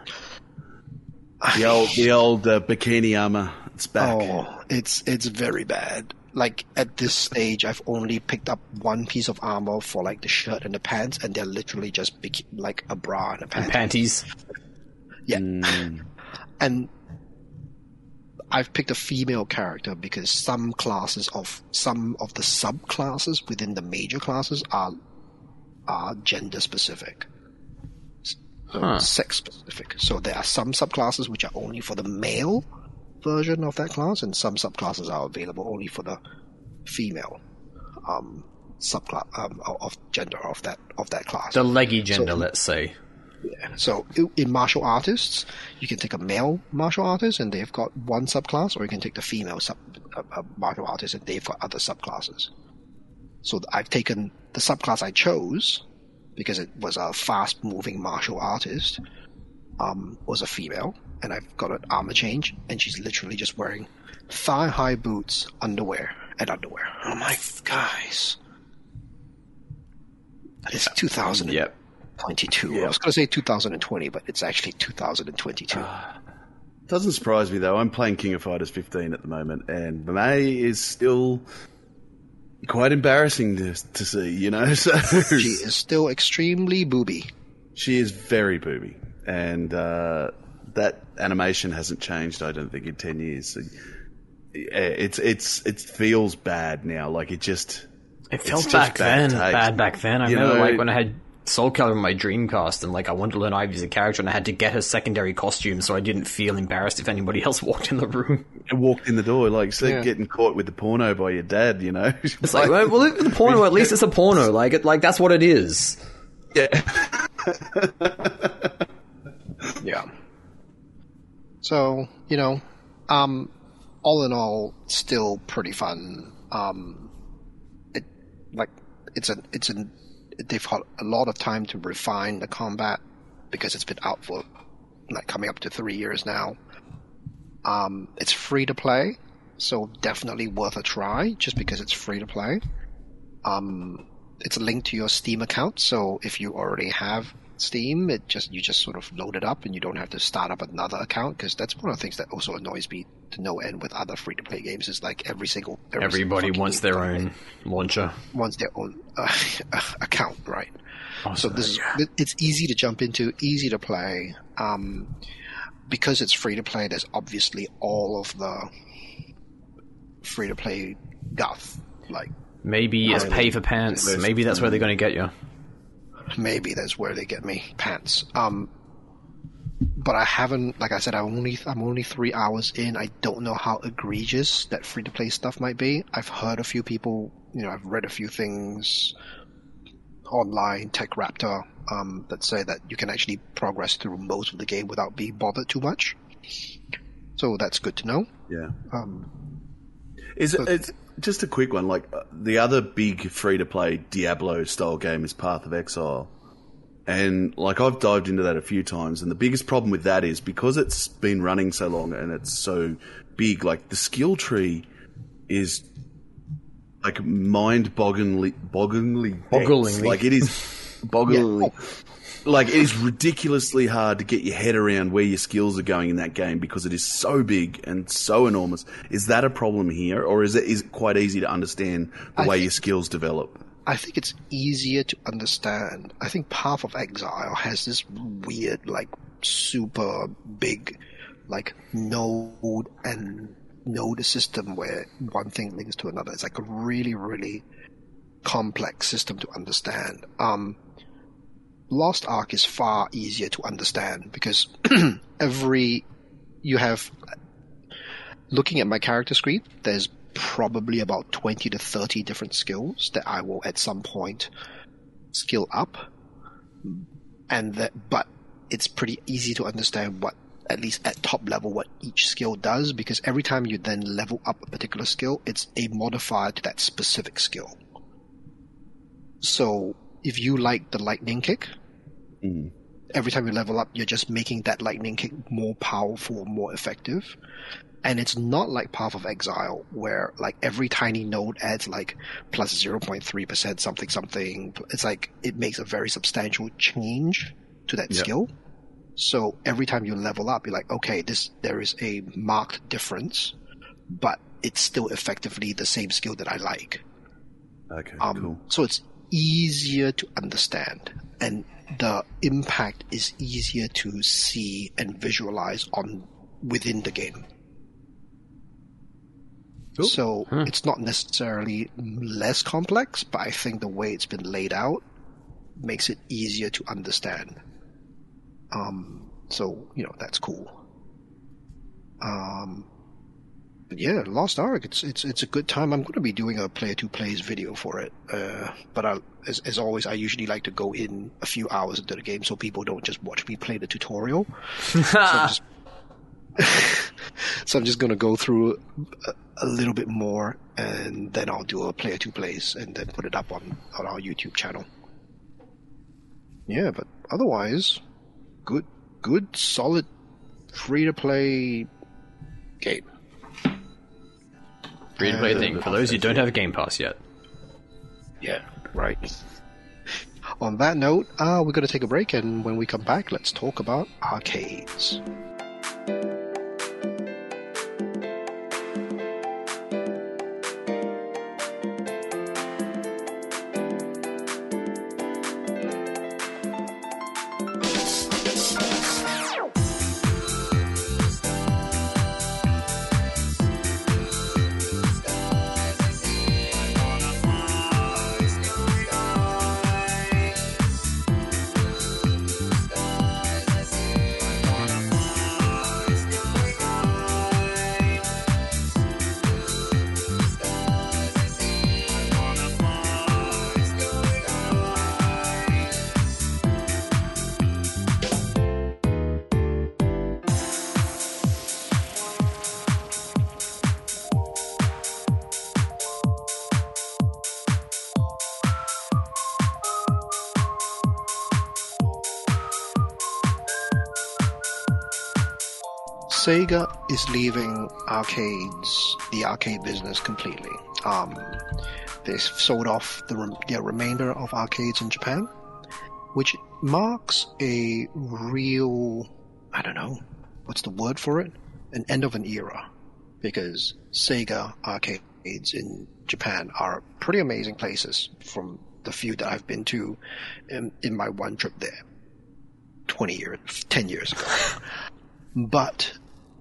The old, the old uh, bikini armor. It's back. Oh, it's it's very bad. Like at this stage, I've only picked up one piece of armor for like the shirt and the pants, and they're literally just biki- like a bra and a pant. Panties. Yeah, Mm. and I've picked a female character because some classes of some of the subclasses within the major classes are are gender specific, Huh. sex specific. So there are some subclasses which are only for the male version of that class, and some subclasses are available only for the female um, subclass um, of- of gender of that of that class. The leggy gender, So- let's say. So in martial artists, you can take a male martial artist and they've got one subclass, or you can take the female sub uh, uh, martial artist and they've got other subclasses. So I've taken the subclass I chose because it was a fast-moving martial artist. Um, was a female, and I've got an armor change, and she's literally just wearing thigh-high boots, underwear, and underwear. Oh my guys, it's 2000. Yep. 22. I was going to say 2020, but it's actually 2022. Doesn't surprise me though. I'm playing King of Fighters 15 at the moment, and Mai is still quite embarrassing to to see. You know, so she is still extremely booby. she is very booby, and uh, that animation hasn't changed. I don't think in 10 years. So, yeah, it's it's it feels bad now. Like it just It felt back bad then, taste. bad back then. I You remember know- like when I had Soul Calibur in my Dreamcast, and like I wanted to learn Ivy as a character, and I had to get her secondary costume, so I didn't feel embarrassed if anybody else walked in the room. walked in the door like so Yeah. getting caught with the porno by your dad. You know, It's like, well, well, the porno, at least it's a porno. Like, it, like that's what it is. yeah. Yeah. So, you know, um, all in all, still pretty fun. Um, it, like, it's a, it's an, they've had a lot of time to refine the combat because it's been out for, like, coming up to three years now. Um, it's free to play, so definitely worth a try just because it's free to play. Um, it's linked to your Steam account, so if you already have Steam, it just you just sort of load it up and you don't have to start up another account because that's one of the things that also annoys me to no end with other free to play games is like every single every Everybody fucking wants their own launcher. wants their own uh, account, right? Oh, So this is it's easy to jump into, easy to play. Um, because it's free to play, there's obviously all of the free to play guff. Like maybe it's pay for pants. Maybe that's where they're going to get you. maybe that's where they get me pants. Um, but I haven't, like I said, I only I'm only three hours in. I don't know how egregious that free to play stuff might be. I've heard a few people, you know, I've read a few things online, TechRaptor, um, that say that you can actually progress through most of the game without being bothered too much. So that's good to know. yeah. Um, Is it it's just a quick one? Like uh, the other big free to play Diablo style game is Path of Exile, and like I've dived into that a few times, and the biggest problem with that is because it's been running so long and it's so big. Like the skill tree is like mind bogglingly, bogglingly. Bogglingly. Like it is bogglingly. Like it is ridiculously hard to get your head around where your skills are going in that game because it is so big and so enormous. Is that a problem here, or is it is it quite easy to understand the I way think- your skills develop? I think it's easier to understand. I think Path of Exile has this weird, like, super big, like node and node system where one thing links to another. It's like a really, really complex system to understand. Um, Lost Ark is far easier to understand because every you have looking at my character screen, there's probably about 20 to 30 different skills that I will at some point skill up. And that, but it's pretty easy to understand what, at least at top level, what each skill does because every time you then level up a particular skill, it's a modifier to that specific skill. So if you like the lightning kick, Mm. every time you level up, you're just making that lightning kick more powerful, more effective. And it's not like Path of Exile, where like every tiny node adds like plus 0.3% something something. It's like it makes a very substantial change to that Yeah. skill. So every time you level up, you're like, okay, this there is a marked difference, but it's still effectively the same skill that I like. Okay, Um, cool. So it's easier to understand, and the impact is easier to see and visualize on within the game. Cool. So it's not necessarily less complex, but I think the way it's been laid out makes it easier to understand. Um, so you know that's cool. Um, but yeah, Lost Ark. It's it's it's a good time. I'm going to be doing a player two plays video for it. Uh, but I, as as always, I usually like to go in a few hours into the game so people don't just watch me play the tutorial. so, just, so I'm just going to go through a, a little bit more, and then I'll do a player two plays, and then put it up on on our YouTube channel. Yeah, but otherwise, good, good, solid, free to play game. Free to play Uh, thing for those who don't have a Game Pass yet. Yeah, right. On that note, uh, we're going to take a break, and when we come back, let's talk about arcades. Sega is leaving arcades, the arcade business completely. Um, they've sold off the their remainder of arcades in Japan, which marks a real, I don't know, what's the word for it? An end of an era. Because Sega arcades in Japan are pretty amazing places from the few that I've been to in, in my one trip there. 20 years, 10 years ago. But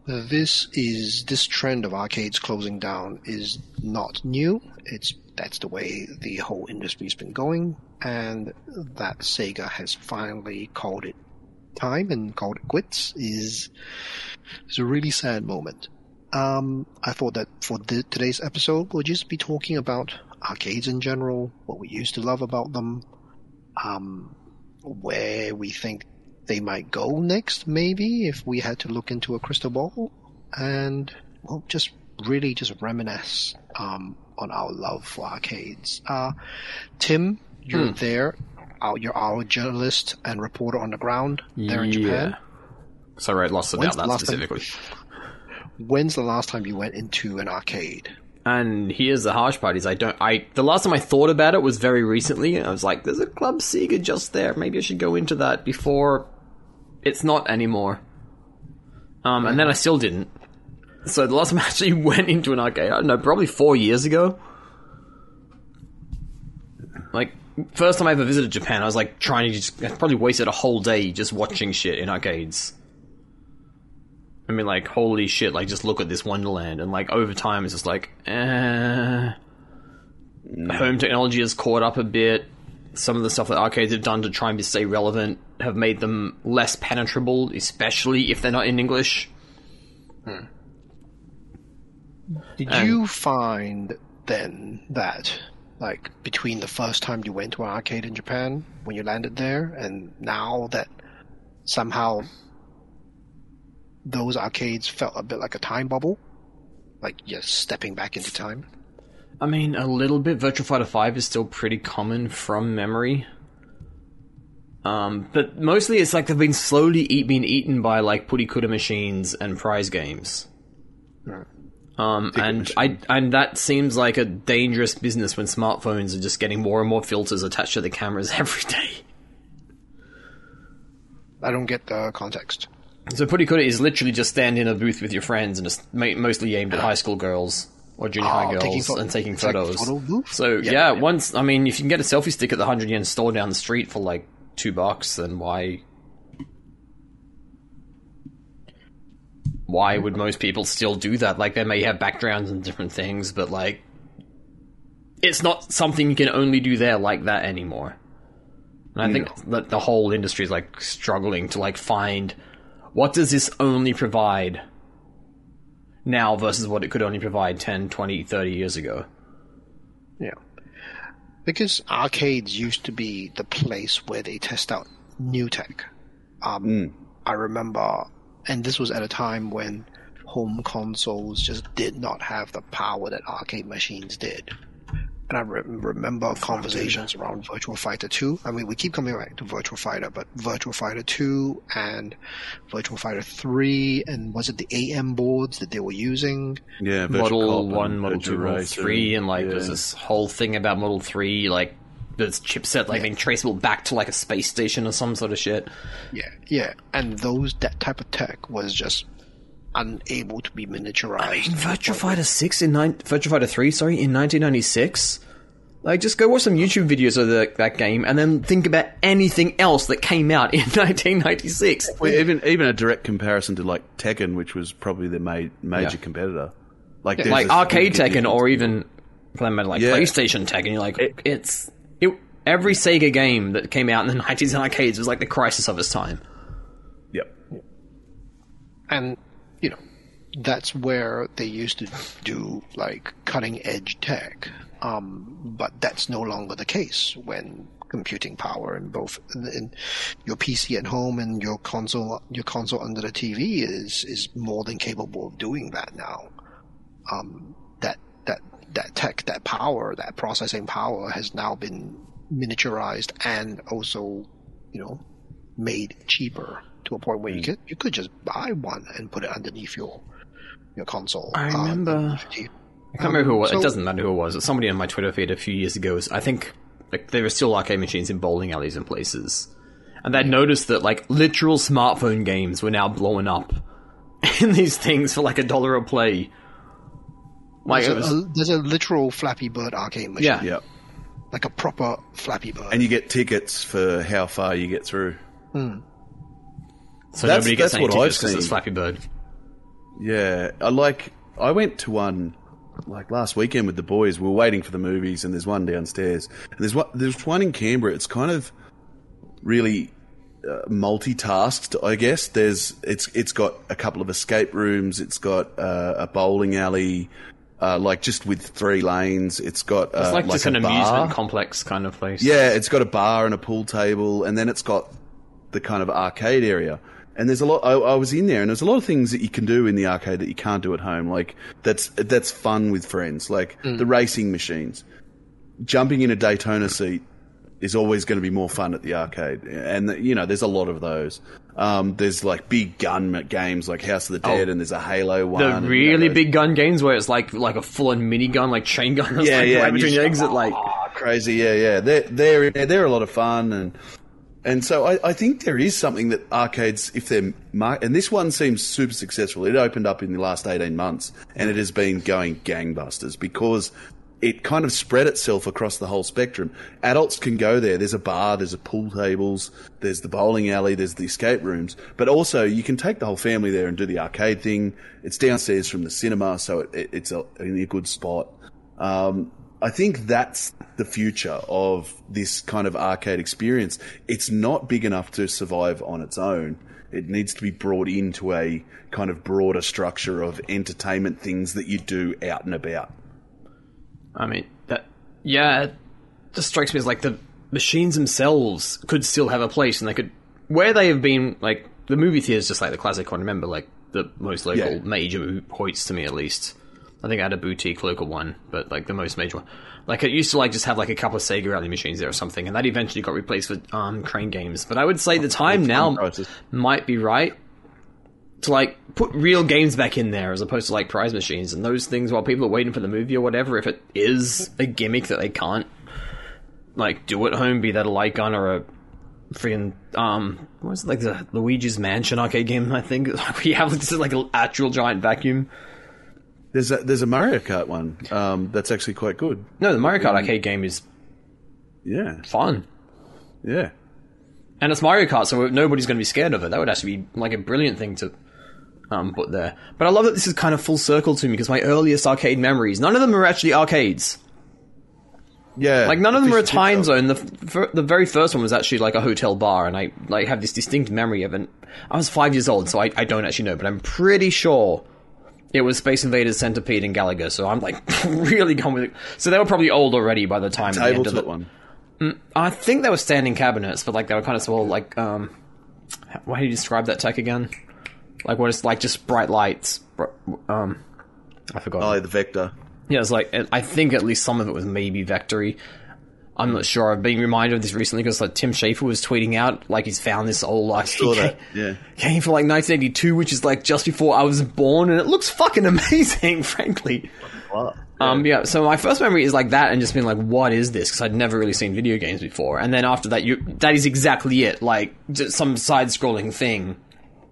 this is this trend of arcades closing down is not new. It's that's the way the whole industry's been going, and that Sega has finally called it time and called it quits is is a really sad moment. Um, I thought that for the, today's episode, we'll just be talking about arcades in general, what we used to love about them, um, where we think they might go next, maybe, if we had to look into a crystal ball, and, well, just really just reminisce um, on our love for arcades. Uh, Tim, you're there. Our, you're our journalist and reporter on the ground there in Japan. So I wrote lots about the that last time- specifically. When's the last time you went into an arcade? And here's the harsh part: is I don't. I the last time I thought about it was very recently. I was like, "There's a Club Sega just there. Maybe I should go into that before it's not anymore." Um, and then I still didn't. So the last time I actually went into an arcade, I don't know, probably four years ago. Like first time I ever visited Japan, I was like trying to just I probably wasted a whole day just watching shit in arcades. I mean, like, holy shit! Like, just look at this Wonderland, and like over time, it's just like, eh. Home technology has caught up a bit. Some of the stuff that arcades have done to try and be stay relevant have made them less penetrable, especially if they're not in English. Hmm. Did And- you find then that, like, between the first time you went to an arcade in Japan, when you landed there, and now that somehow those arcades felt a bit like a time bubble? Like, you're stepping back into time? I mean, a little bit. Virtua Fighter Five is still pretty common from memory. Um, but mostly it's like they've been slowly eat, being eaten by like purikura machines and prize games. Right. Um, and I and that seems like a dangerous business when smartphones are just getting more and more filters attached to the cameras every day. I don't get the context. So purikura is literally just stand in a booth with your friends and it's mostly aimed at high school girls or junior high Oh, girls taking and taking photos. photo? So Yeah, yeah, yeah. once I mean, if you can get a selfie stick at the hundred yen store down the street for like two bucks, then why? Why would most people still do that? Like they may have backgrounds and different things, but like, it's not something you can only do there like that anymore. And I think that the whole industry is like struggling to like find what does this only provide now versus what it could only provide 10, 20, 30 years ago. Yeah. Because arcades used to be the place where they test out new tech. Um, I remember, and this was at a time when home consoles just did not have the power that arcade machines did. And I re- remember conversations around Virtua Fighter 2. I mean, we keep coming back to Virtua Fighter, but Virtua Fighter 2 and Virtua Fighter 3, and was it the AM boards that they were using? Yeah, Virtual Model Cop One, Model Virtual Two, Model Racer. Three, and like there's this whole thing about Model Three, like this chipset like being traceable back to like a space station or some sort of shit. Yeah, yeah, and those that type of tech was just unable to be miniaturized. In Virtua Fighter Six in nine, Virtua Fighter Three, sorry, in 1996. Like, just go watch some YouTube videos of the, that game, and then think about anything else that came out in 1996. Well, even even a direct comparison to like Tekken, which was probably the ma- major Yeah. competitor. Like, there's like arcade Tekken, or even for like Yeah. PlayStation Tekken. You're like, it's it, every Sega game that came out in the 90s in arcades was like the crisis of its time. Yep. and you know that's where they used to do like cutting edge tech um, but that's no longer the case when computing power in both in your PC at home and your console your console under the TV is is more than capable of doing that now um, that that that tech that power that processing power has now been miniaturized and also you know made cheaper to a point where you Hmm. could you could just buy one and put it underneath your your console. I uh, remember- DVD. I can't remember who it was. So- it doesn't matter who it was. It's somebody on my Twitter feed a few years ago. was- I think like there were still arcade machines in bowling alleys and places, and they'd noticed that like literal smartphone games were now blowing up in these things for like a dollar a play. Like There's was, a, there's a literal Flappy Bird arcade machine, yeah, Yep. like a proper Flappy Bird. And you get tickets for how far you get through. so That's- nobody gets that's any what I've tickets because it's seen. Flappy Bird. Yeah, I like. I went to one like last weekend with the boys. We were waiting for the movies, and there's one downstairs, and there's one. There's one in Canberra. It's kind of really uh, multitasked, I guess. There's it's it's got a couple of escape rooms. It's got uh, a bowling alley, uh, like just with three lanes. It's got uh, It's like, like just a an bar. amusement complex kind of place. Yeah, it's got a bar and a pool table, and then it's got the kind of arcade area. And there's a lot. I, I was in there, and there's a lot of things that you can do in the arcade that you can't do at home. Like that's that's fun with friends. Like the racing machines, jumping in a Daytona seat is always going to be more fun at the arcade. And you know, there's a lot of those. Um, there's like big gun games like House of the Dead, and there's a Halo one. The and, you know, really big gun games where it's like like a full on minigun, like chain gun, yeah, like yeah, right between you your exit, like oh, crazy, yeah, yeah. They're they're they're a lot of fun, and and so I, I think there is something that arcades, if they're mar- and this one seems super successful. It opened up in the last eighteen months, and it has been going gangbusters because it kind of spread itself across the whole spectrum. Adults can go there. There's a bar, there's a pool tables, there's the bowling alley, there's the escape rooms. But also, you can take the whole family there and do the arcade thing. It's downstairs from the cinema, so it, it, it's a, in a good spot. Um, I think that's the future of this kind of arcade experience. It's not big enough to survive on its own. It needs to be brought into a kind of broader structure of entertainment things that you do out and about. I mean, that yeah, it just strikes me as like the machines themselves could still have a place, and they could where they have been like the movie theaters, just like the classic one. Remember, like the most local Yeah. major Hoyts to me at least. I think I had a boutique local one, but like the most major one. Like it used to like just have like a couple of Sega Rally machines there or something, and that eventually got replaced with um, Crane Games. But I would say the time now might be right to like put real games back in there as opposed to like prize machines and those things while people are waiting for the movie or whatever. If it is a gimmick that they can't like do at home, be that a light gun or a freaking um, what was it like the Luigi's Mansion arcade game? I think we have this is like an actual giant vacuum. There's a, there's a Mario Kart one um, that's actually quite good. No, the Mario Kart arcade game is Yeah, fun. yeah. And it's Mario Kart, so nobody's going to be scared of it. That would actually be like a brilliant thing to um, put there. But I love that this is kind of full circle to me because my earliest arcade memories, none of them are actually arcades. Yeah, Like none of them are a Timezone. The f- the very first one was actually like a hotel bar, and I like have this distinct memory of it. I was five years old, so I, I don't actually know, but I'm pretty sure it was Space Invaders, Centipede, and Galaga. So I'm like really gone with it. So they were probably old already by the time the end of it. one. I think they were standing cabinets, but like they were kind of small. Like um, how do you describe that tech again? Like what it's like, just bright lights. Um, I forgot. Oh, the Vector. Yeah, it's like I think at least some of it was maybe vectory. I'm not sure. I've been reminded of this recently because like Tim Schafer was tweeting out like he's found this old like Saw that. Yeah. game for like 1982, which is like just before I was born, and it looks fucking amazing, frankly. Um, yeah. So my first memory is like that, and just being like, "What is this?" Because I'd never really seen video games before. And then after that, you that is exactly it. Like just some side-scrolling thing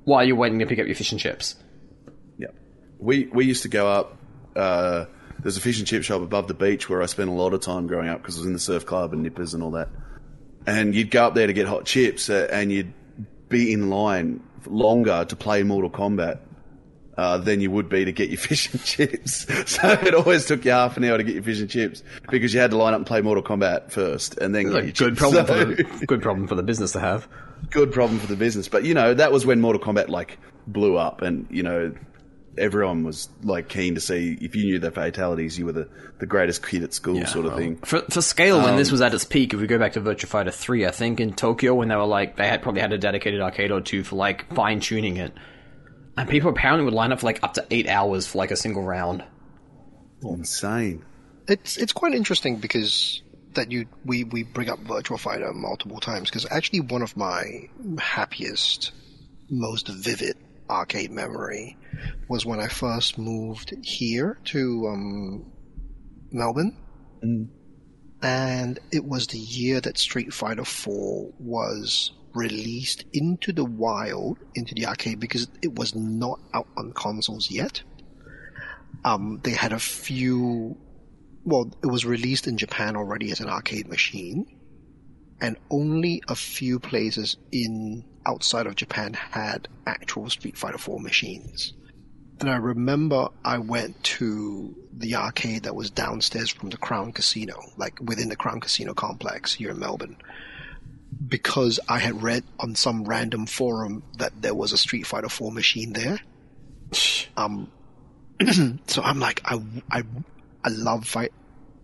while you're waiting to pick up your fish and chips. Yeah. We we used to go up. Uh, there's a fish and chip shop above the beach where I spent a lot of time growing up because I was in the surf club and nippers and all that. And you'd go up there to get hot chips, uh, and you'd be in line longer to play Mortal Kombat. Uh, than you would be to get your fish and chips. So it always took you half an hour to get your fish and chips because you had to line up and play Mortal Kombat first and then good chips. problem So- for the, good problem for the business to have. good problem for the business. But you know, that was when Mortal Kombat like blew up, and you know, everyone was like keen to see if you knew the fatalities, you were the, the greatest kid at school, sort of well, thing. For for scale, when Um, this was at its peak, if we go back to Virtua Fighter three, I think in Tokyo when they were like they had probably had a dedicated arcade or two for like fine tuning it, and people apparently would line up for like up to eight hours for like a single round. Insane. It's it's quite interesting because that you we we bring up Virtua Fighter multiple times because actually one of my happiest, most vivid arcade memory was when I first moved here to um, Melbourne, and it was the year that Street Fighter Four was released into the wild into the arcade because it was not out on consoles yet. Um, they had a few well, it was released in Japan already as an arcade machine, and only a few places in outside of Japan had actual Street Fighter 4 machines. And I remember I went to the arcade that was downstairs from the Crown Casino, like within the Crown Casino complex here in Melbourne, because I had read on some random forum that there was a Street Fighter 4 machine there. Um, so I'm like, I, I, I love fight.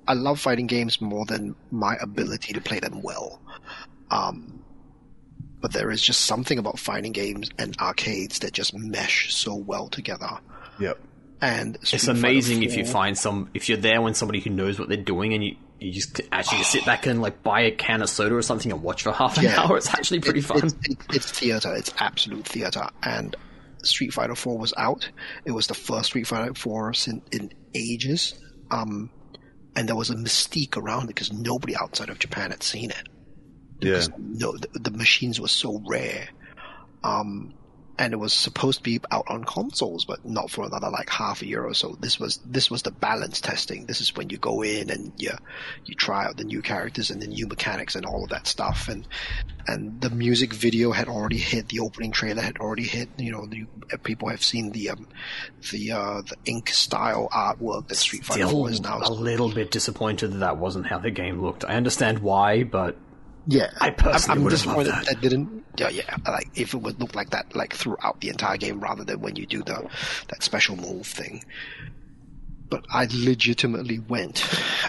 I love fighting games more than my ability to play them well. Um, but there is just something about fighting games and arcades that just mesh so well together. Yep. And It's Street Fighter amazing if you find some if you're there when somebody who knows what they're doing and you you just actually sit back and like buy a can of soda or something and watch for half an Yeah. hour. It's actually pretty It- fun. It's, it- it's theater. It's absolute theater. And Street Fighter 4 was out. It was the first Street Fighter 4 in, in ages. Um, and there was a mystique around it because nobody outside of Japan had seen it. Yeah. no, the, the machines were so rare. Um, and it was supposed to be out on consoles, but not for another like half a year or so. This was this was the balance testing. This is when you go in and you you try out the new characters and the new mechanics and all of that stuff. And and the music video had already hit. The opening trailer had already hit. You know, the, people have seen the um the uh the ink style artwork that Street Fighter Still 4 is now. a little bit disappointed that that wasn't how the game looked. I understand why, but Yeah, I personally I'm, I'm disappointed loved that. didn't. Yeah, yeah. Like if it would look like that, like throughout the entire game, rather than when you do the that special move thing. But I legitimately went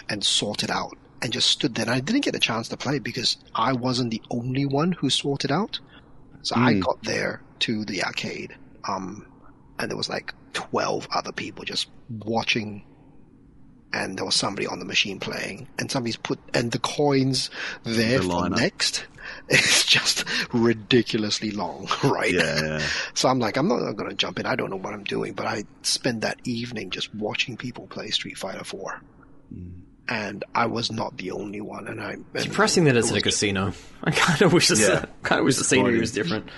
and sorted out and just stood there. And I didn't get a chance to play because I wasn't the only one who sorted out. So I got there to the arcade, um, and there was like twelve other people just watching and there was somebody on the machine playing, and somebody's put and the coins there The for next is just ridiculously long, right? Yeah, yeah. So I'm like, I'm not going to jump in. I don't know what I'm doing, but I spent that evening just watching people play Street Fighter 4. Hmm. And I was not the only one, and I. It's and depressing that it's it at a casino. I kind of wish the Yeah. kind of wish the scenery was different.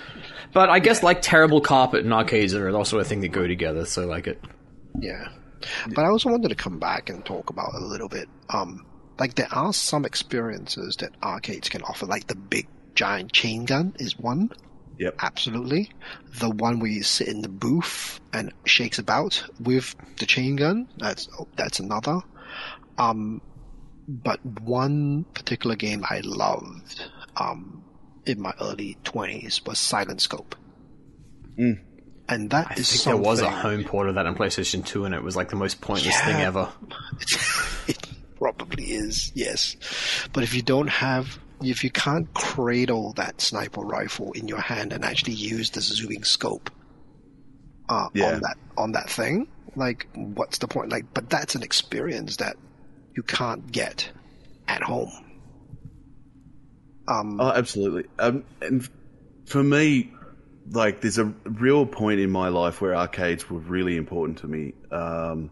But I guess like terrible carpet and arcades are also a thing that go together. So like it. Yeah. But I also wanted to come back and talk about a little bit. Um, like there are some experiences that arcades can offer, like the big giant chain gun is one. Yep. Absolutely. The one where you sit in the booth and shakes about with the chain gun, that's, that's another. Um, but one particular game I loved, um, in my early twenties was Silent Scope. And that I is think there was a home port of that on PlayStation 2, and it was like the most pointless thing ever. it probably is, yes. But if you don't have, if you can't cradle that sniper rifle in your hand and actually use the zooming scope uh, Yeah. on that on that thing, like, what's the point? Like, but that's an experience that you can't get at home. Um, Oh, absolutely. Um, and for me, like, there's a real point in my life where arcades were really important to me. Um,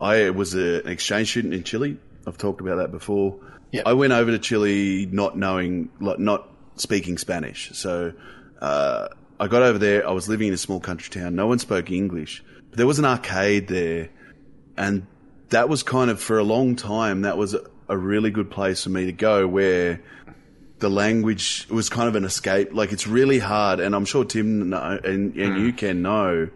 I was a, an exchange student in Chile. I've talked about that before. Yep. I went over to Chile not knowing, like, not speaking Spanish. So uh, I got over there. I was living in a small country town. No one spoke English. But there was an arcade there, and that was kind of for a long time. That was a, a really good place for me to go where the language was kind of an escape. Like it's really hard, and I'm sure Tim know, and and you can know,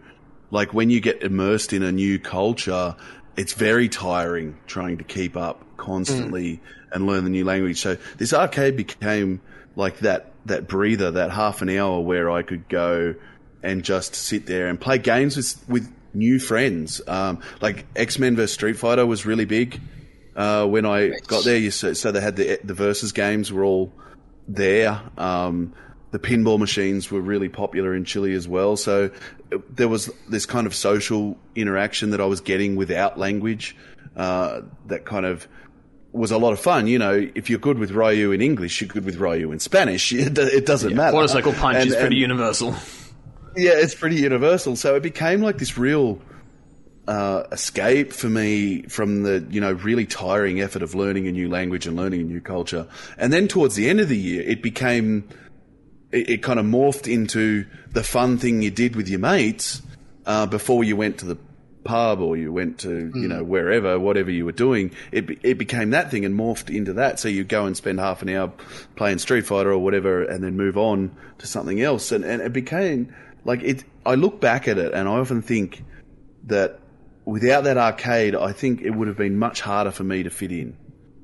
like when you get immersed in a new culture, it's very tiring trying to keep up constantly and learn the new language. So this arcade became like that that breather, that half an hour where I could go and just sit there and play games with with new friends. Um, like X Men vs Street Fighter was really big uh, when I got there. You so, so they had the the versus games were all there. Um, the pinball machines were really popular in Chile as well. So there was this kind of social interaction that I was getting without language. Uh, that kind of was a lot of fun. You know, if you're good with Ryu in English, you're good with Ryu in Spanish. It, it doesn't matter. Motorcycle punch And- is pretty and- universal. yeah, it's pretty universal. So it became like this real uh, escape for me from the you know really tiring effort of learning a new language and learning a new culture. And then towards the end of the year, it became it, it kind of morphed into the fun thing you did with your mates uh, before you went to the pub or you went to you know wherever whatever you were doing. It it became that thing and morphed into that. So you go and spend half an hour playing street fighter or whatever and then move on to something else. And and it became like it I look back at it and I often think that without that arcade I think it would have been much harder for me to fit in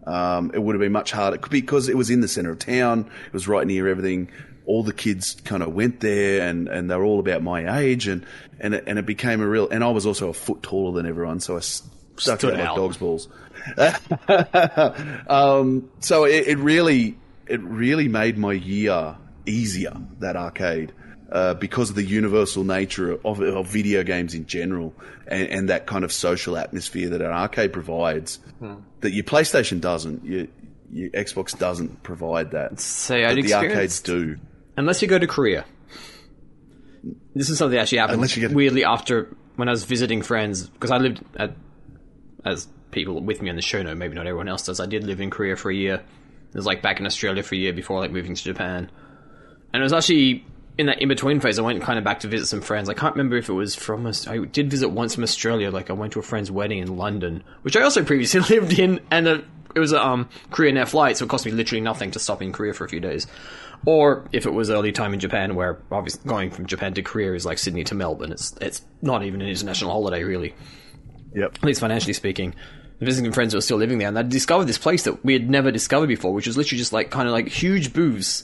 um, it would have been much harder because it was in the center of town. It was right near everything. All the kids kind of went there, and, and they were all about my age, and and it, and it became a real. And I was also a foot taller than everyone, so I stuck Stood out like dog's balls. um, so it, it really it really made my year easier that arcade. Uh, because of the universal nature of, of video games in general, and, and that kind of social atmosphere that an arcade provides, that your PlayStation doesn't, your, your Xbox doesn't provide that. Say I'd the arcades do. Unless you go to Korea. This is something that actually happened Unless you get- weirdly after when I was visiting friends because I lived at as people with me on the show know maybe not everyone else does. I did live in Korea for a year. It was like back in Australia for a year before like moving to Japan, and it was actually in that in between phase, I went kind of back to visit some friends. I can't remember if it was from. I did visit once from Australia. Like I went to a friend's wedding in London, which I also previously lived in, and uh it was a um, Korean Air flight, so it cost me literally nothing to stop in Korea for a few days. Or if it was early time in Japan, where obviously going from Japan to Korea is like Sydney to Melbourne. It's it's not even an international holiday, really Yep. at least financially speaking, visiting friends who were still living there, and I discovered this place that we had never discovered before, which was literally just like kind of like huge booths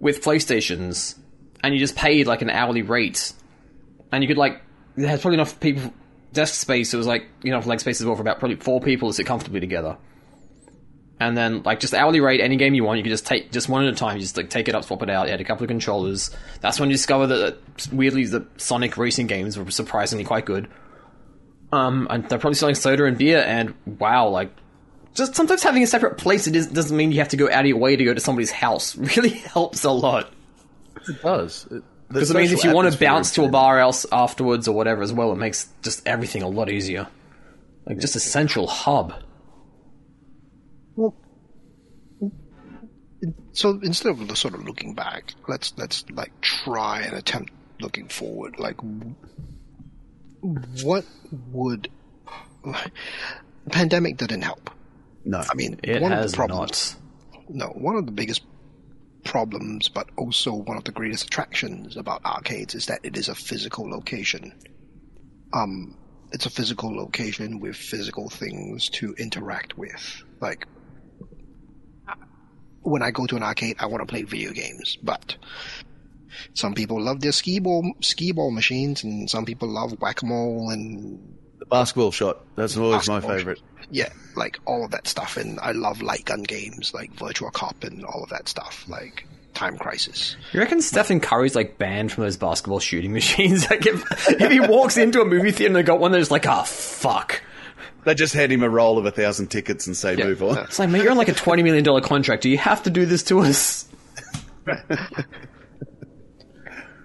with PlayStations, and you just paid like an hourly rate, and you could like had probably enough people desk space. It was like you know leg space as well for about probably four people to sit comfortably together. And then, like, just hourly rate, any game you want, you could just take just one at a time. You just like take it up, swap it out. You had a couple of controllers. That's when you discover that, that weirdly the Sonic racing games were surprisingly quite good. Um, and they're probably selling soda and beer, and wow, like, just sometimes having a separate place it is, doesn't mean you have to go out of your way to go to somebody's house. Really helps a lot. It does. It, Because it means if you want to bounce to a bar else afterwards or whatever as well, it makes just everything a lot easier. Like, just a central hub. Well, so instead of sort of looking back, let's let's like try and attempt looking forward. Like, what would like, pandemic didn't help? No. I mean, It one of has the problems. not. No, one of the biggest problems, but also one of the greatest attractions about arcades is that it is a physical location. Um, it's a physical location with physical things to interact with. Like, when I go to an arcade, I want to play video games, but some people love their skee ball, skee ball machines, and some people love whack-a-mole and the basketball shot. That's always my Basketball favorite. yeah, like all of that stuff. And I love light gun games like Virtua Cop and all of that stuff, like Time Crisis. You reckon Stephen Curry's like banned from those basketball shooting machines? Like if, if he walks into a movie theater and they got one, they're just like, ah, fuck. They just hand him a roll of a thousand tickets and say, move on. It's like, mate, you're on like a twenty million dollar contract. Do you have to do this to us?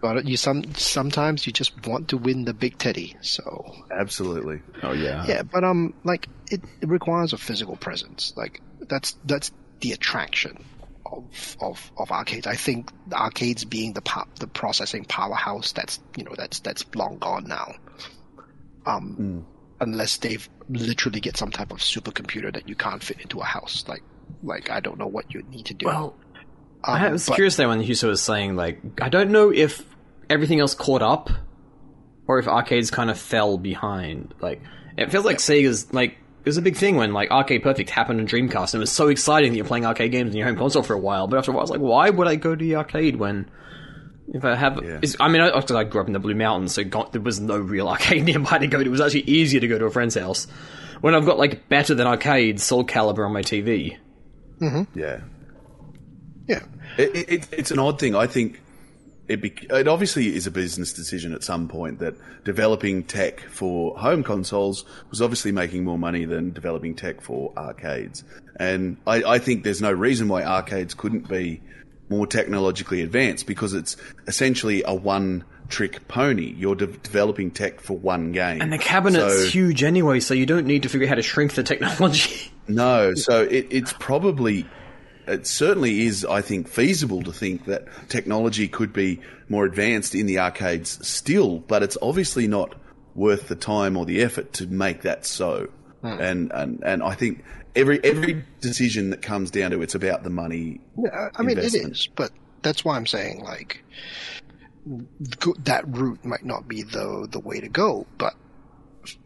But you some sometimes you just want to win the big teddy. So Absolutely. Oh yeah. yeah, but um, like it, it requires a physical presence. Like that's that's the attraction of of of arcades. I think arcades being the po- the processing powerhouse. That's you know that's that's long gone now. Um, unless they've literally get some type of supercomputer that you can't fit into a house. Like like I don't know what you need to do. Well, um, I was but- curious there when Hewso was saying like, I don't know if everything else caught up, or if arcades kind of fell behind. Like, it feels like Sega's like. It was a big thing when like Arcade Perfect happened on Dreamcast, and it was so exciting that you're playing arcade games on your home console for a while. But after a while, I was like, why would I go to the arcade when if I have? Yeah. Is, I mean, I, I grew up in the Blue Mountains, so got, there was no real arcade nearby to go to. It was actually easier to go to a friend's house. When I've got like better than arcade Soul Calibur on my TV. Mm-hmm. Yeah. yeah. It, it, it- it's an odd thing. I think it, bec it obviously is a business decision at some point that developing tech for home consoles was obviously making more money than developing tech for arcades. And I, I think there's no reason why arcades couldn't be more technologically advanced because it's essentially a one trick pony. You're de- developing tech for one game. And the cabinet's So- huge anyway, so you don't need to figure out how to shrink the technology. No, so it, it's probably, it certainly is, I think, feasible to think that technology could be more advanced in the arcades still, but it's obviously not worth the time or the effort to make that so. Hmm. And, and, and I think every, every decision that comes down to it's about the money. Yeah, I mean, it is, but that's why I'm saying like that route might not be the the way to go. But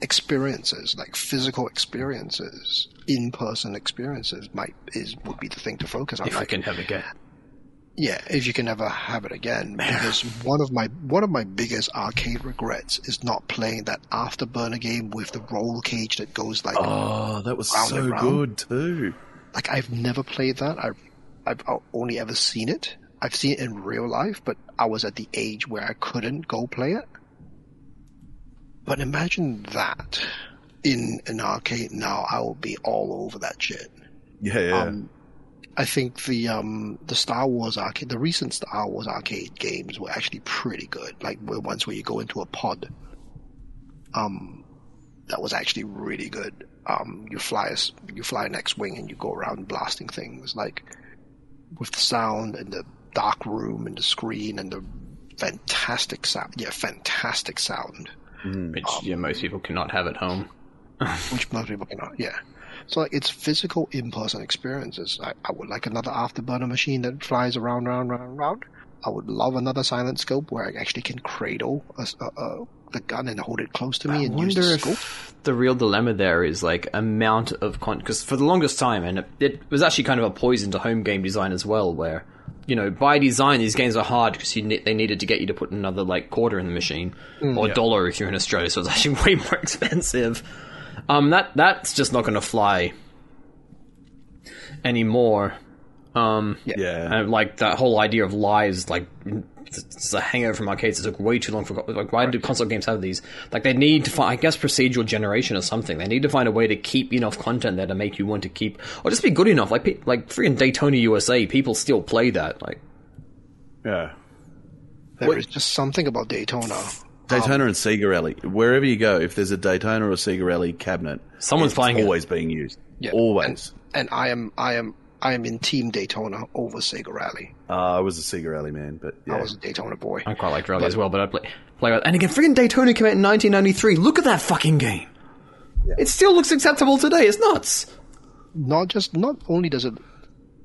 experiences, like physical experiences, in person experiences, might is would be the thing to focus on. if I Like, can have it again. yeah, if you can ever have it again, because one of my one of my biggest arcade regrets is not playing that Afterburner game with the roll cage that goes like Oh, that was Round so good too. like I've never played that. I've I've only ever seen it. I've seen it in real life, but I was at the age where I couldn't go play it. But imagine that in an arcade now. I will be all over that shit. Yeah, yeah. Um, I think the um the Star Wars arcade, the recent Star Wars arcade games were actually pretty good. Like the ones where you go into a pod. Um, that was actually really good. Um, you fly a, you fly an X-wing and you go around blasting things. Like with the sound and the dark room and the screen and the fantastic sound. Yeah, fantastic sound, which yeah, most people cannot have at home. which most people cannot. Yeah. So like it's physical in-person experiences. I, I would like another afterburner machine that flies around, round, round, round. I would love another silent scope where I actually can cradle a, a, a, the gun and hold it close to me I and use wonder the if scope. the real dilemma there is like amount of con because for the longest time, and it, it was actually kind of a poison to home game design as well, where you know by design these games are hard because ne- they needed to get you to put another like quarter in the machine mm. or dollar if you're in Australia, so it's actually way more expensive. Um, that that's just not going to fly anymore. Um, Yeah. and like that whole idea of lies, like it's a hangover from arcades. It took way too long for like why do console games have these? Like they need to find, I guess, procedural generation or something. They need to find a way to keep enough content there to make you want to keep, or just be good enough. Like pe- like freaking Daytona USA, people still play that. Like Yeah. There is just something about Daytona. Daytona and Sega Rally. Wherever you go, if there's a Daytona or Sega Rally cabinet, Someone's it's playing it. always being used. Yeah. Always. And, and I am, I am, I am in Team Daytona over Sega Rally. Uh, I was a Sega Rally man, but yeah. I was a Daytona boy. I quite liked Rally as well, but I play play with. And again, freaking Daytona came out in 1993. Look at that fucking game. It still looks acceptable today. It's nuts. Not just, not only does it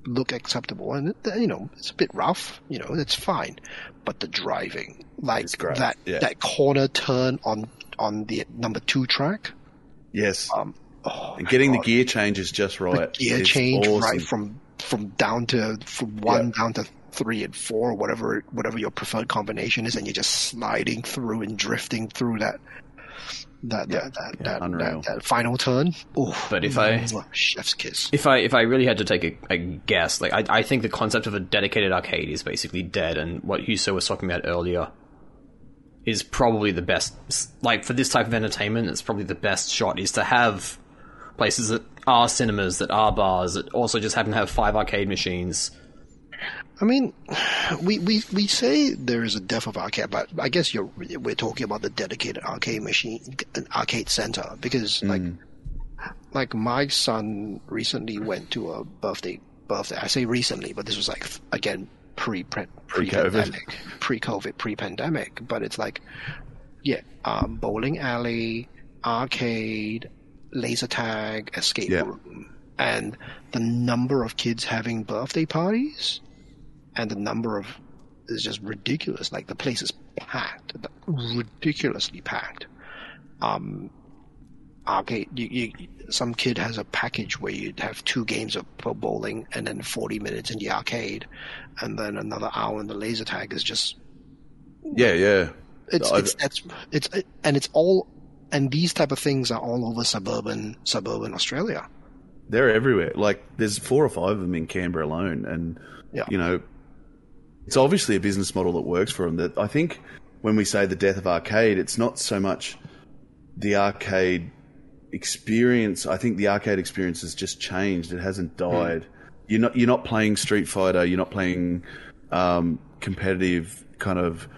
look acceptable, and it, you know it's a bit rough, you know it's fine, but the driving, like that yeah. that corner turn on on the number two track, yes. um, oh, and my getting the God. gear changes just right. gear is change awesome. right from from down to from one down to three and four, whatever whatever your preferred combination is, and you're just sliding through and drifting through that that Yeah, that that, yeah, that, that, that final turn. Oh, But if I- chef's kiss. If I if I really had to take a, a guess, like I, I think the concept of a dedicated arcade is basically dead, and what Hewso was talking about earlier is probably the best. Like for this type of entertainment, it's probably the best shot is to have places that are cinemas, that are bars, that also just happen to have five arcade machines. I mean, we, we, we say there is a death of arcade, but I guess you're we're talking about the dedicated arcade machine, an arcade center, because hmm. like like my son recently went to a birthday birthday. I say recently, but this was like again pre pre Pre-COVID. pandemic, pre COVID, pre pandemic. But it's like yeah, um, bowling alley, arcade, laser tag, escape Yeah. room, and the number of kids having birthday parties and the number of is just ridiculous. Like the place is packed, ridiculously packed. Um, arcade. You, you, some kid has a package where you'd have two games of bowling and then forty minutes in the arcade, and then another hour in the laser tag is just Yeah, yeah. it's I- it's that's it's and it's all and these type of things are all over suburban suburban Australia. They're everywhere. Like there's four or five of them in Canberra alone, and Yeah. you know, it's obviously a business model that works for them. That I think when we say the death of arcade, it's not so much the arcade experience. I think the arcade experience has just changed. It hasn't died. You're not you're not playing Street Fighter. You're not playing um, competitive kind of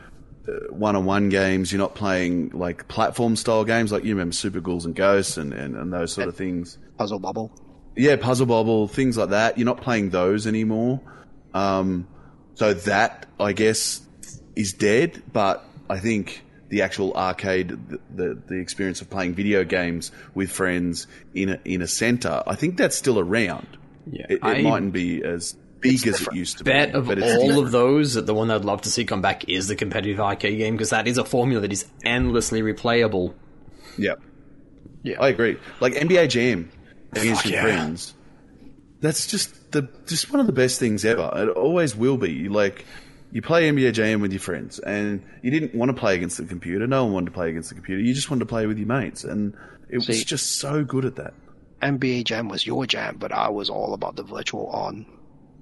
one on one games. You're not playing like platform style games like you remember Super Ghouls and Ghosts and, and, and those sort of things. Puzzle bubble. Yeah, Puzzle Bubble, things like that. You're not playing those anymore. Um, so that, I guess, is dead. But I think the actual arcade, the, the, the experience of playing video games with friends in a, in a center, I think that's still around. Yeah, It, it I mightn't be as big as it used to bet be. of but it's all different. of those that the one I'd love to see come back is the competitive arcade game because that is a formula that is endlessly replayable. Yeah. Yeah. I agree. Like NBA Jam against Fuck your yeah. friends. That's just the just one of the best things ever. It always will be. Like you play NBA Jam with your friends, and you didn't want to play against the computer. No one wanted to play against the computer. You just wanted to play with your mates, and it was just so good at that. NBA Jam was your jam, but I was all about the Virtual On.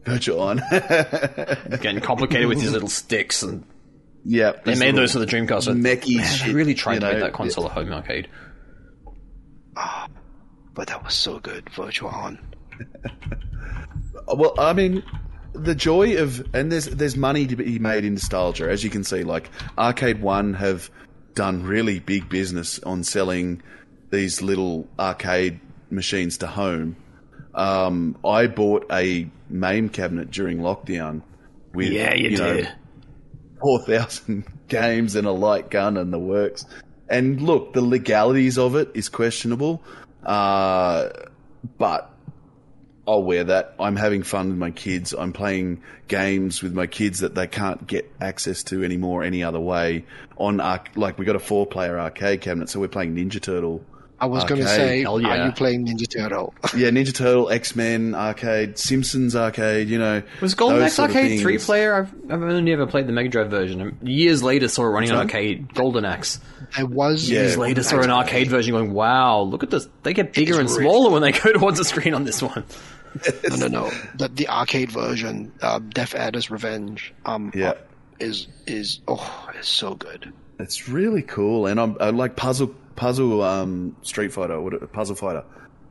Virtual On. Getting complicated with these little sticks, and yeah, they made those for the Dreamcast. so- Mechie Man, shit, they really tried you to make that console a home arcade. Ah, but that was so good, Virtual On. Well, I mean, the joy of and there's there's money to be made in nostalgia, as you can see. Like Arcade One have done really big business on selling these little arcade machines to home. Um, I bought a MAME cabinet during lockdown. With Yeah, you know, did. four thousand games and a light gun and the works. And look, the legalities of it is questionable, uh, but I'll wear that. I'm having fun with my kids. I'm playing games with my kids that they can't get access to anymore any other way. On arc, like we got a four player arcade cabinet, so we're playing Ninja Turtle. I was going to say, yeah. are you playing Ninja Turtle? Yeah, Ninja Turtle, X Men arcade, Simpsons arcade. You know, Was Golden Axe Arcade three player? I've, I've only ever played the Mega Drive version. Years later, saw it running on Sorry? arcade. Golden Axe. I was Yeah. Years later, saw an arcade version. Going, wow, look at this. They get bigger and smaller when they go towards the screen on this one. No, no, no. The, the arcade version, uh, Death Adder's Revenge, um, Yeah. is is oh, it's so good. It's really cool, and I'm I like puzzle puzzle um, Street Fighter, what puzzle fighter.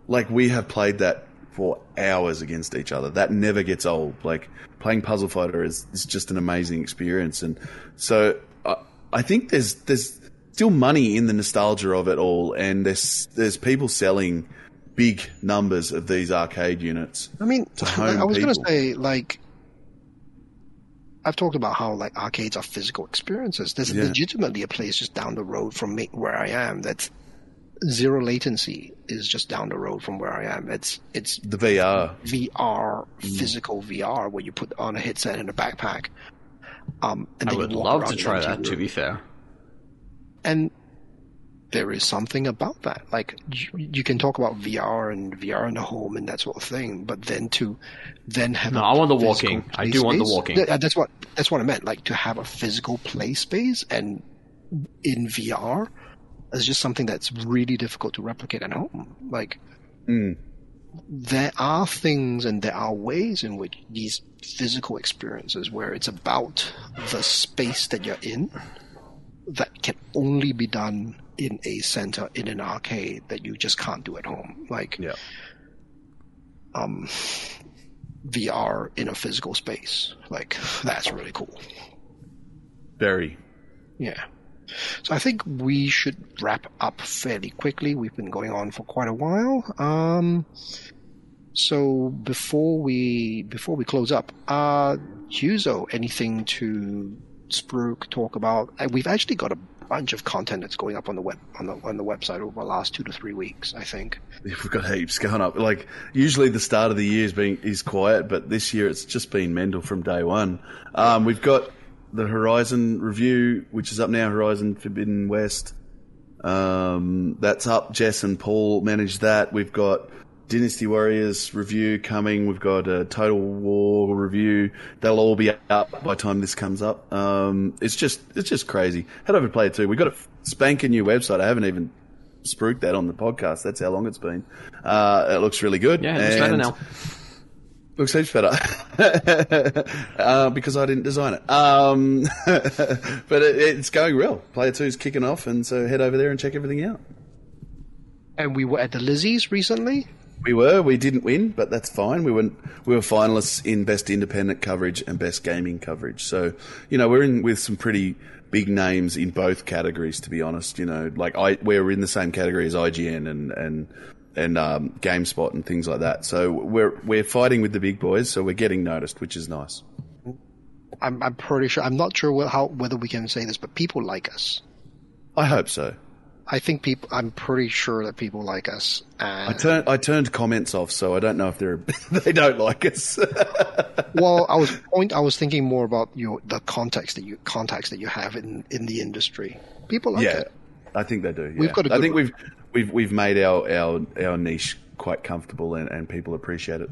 Like we have played that for hours against each other. That never gets old. Like playing puzzle fighter is, is just an amazing experience, and so I, I think there's there's still money in the nostalgia of it all, and there's there's people selling big numbers of these arcade units. I mean, home I was going to say like. I've talked about how like arcades are physical experiences. There's Yeah. legitimately a place just down the road from me where I am that's zero latency is just down the road from where I am. It's it's The VR, VR, Mm. physical VR, where you put on a headset and a backpack. Um, and I would love to try empty that. To be fair, And there is something about that. Like you, you can talk about VR and VR in the home and that sort of thing, but then to then have No, a I want the walking. I play do want the walking. That's what that's what I meant. Like to have a physical play space and in VR is just something that's really difficult to replicate at home. Like Mm. there are things and there are ways in which these physical experiences where it's about the space that you're in that can only be done in a center in an arcade that you just can't do at home like yeah, um VR in a physical space like that's really cool very. yeah so I think we should wrap up fairly quickly. We've been going on for quite a while. Um, so before we before we close up, uh, Hewso, anything to Spruik talk about? We've actually got a bunch of content that's going up on the web on the on the website over the last two to three weeks. I think. We've got heaps going up. Like usually the start of the year is being is quiet, but this year it's just been Mendel from day one. Um, we've got the Horizon review, which is up now. Horizon Forbidden West. Um, that's up. Jess and Paul manage that. We've got Dynasty Warriors review coming. We've got a Total War review. They'll all be up by the time this comes up. Um, it's just it's just crazy. Head over to Play Two. We've got a spanking new website. I haven't even spruiked that on the podcast. That's how long it's been. Uh, it looks really good. yeah, it's better now. Looks heaps better uh, because I didn't design it. Um, but it, it's going real. Player Two is kicking off, and so head over there and check everything out. And we were at the Lizzie's recently. We were, we didn't win, but that's fine. We were we were finalists in best independent coverage and best gaming coverage. So you know we're in with some pretty big names in both categories. To be honest, you know, like I we're in the same category as IGN and and and um, GameSpot and things like that. So we're we're fighting with the big boys. So we're getting noticed, which is nice. I'm I'm pretty sure. I'm not sure how whether we can say this, but people like us. I hope so. I think people. I'm pretty sure that people like us. And I turned I turned comments off, so I don't know if they're they don't like us. well, I was point. I was thinking more about your the context that you contacts that you have in in the industry. People like yeah, it. I think they do. Yeah. We've got a I good think one. we've we've we've made our our, our niche quite comfortable, and, and people appreciate it.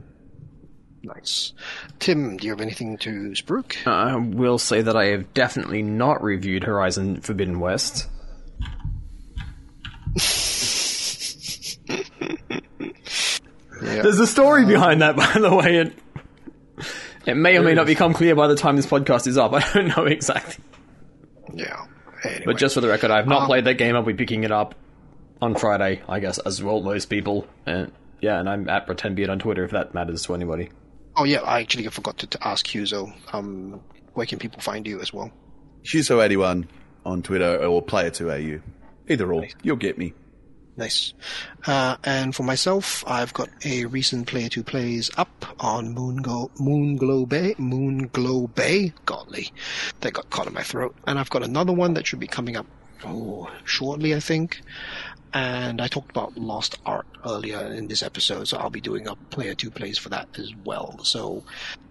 Nice. Tim, do you have anything to Spruik? Uh, I will say that I have definitely not reviewed Horizon Forbidden West. Yeah. There's a story behind that, by the way. It, it may or may not become clear by the time this podcast is up. I don't know exactly. Yeah. Anyway. But just for the record, I have not played that game. I'll be picking it up on Friday, I guess, as well most people. And yeah, and I'm at pretendbeard on Twitter if that matters to anybody. oh yeah, I actually forgot to, to ask Hewso. Um, where can people find you as well? Hewso81 on Twitter or Player2AU. Either or, you'll get me. Nice. Uh, and for myself, I've got a recent Player 2 Plays up on Moonglow, Moonglow Bay, Moonglow Bay, godly. That got caught in my throat. And I've got another one that should be coming up oh, shortly, I think. And I talked about Lost Ark earlier in this episode, so I'll be doing a Player 2 Plays for that as well. So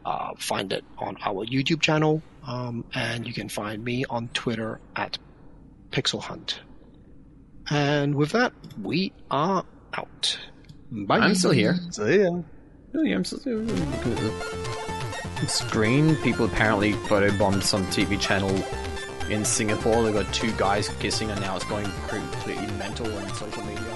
uh, find it on our YouTube channel, um, and you can find me on Twitter at Pixel Hunt. And with that, we are out. Bye. I'm still here. See ya. Oh, yeah, I'm still here. at screen. People apparently photobombed some TV channel in Singapore. They got two guys kissing, and now it's going completely mental on social media.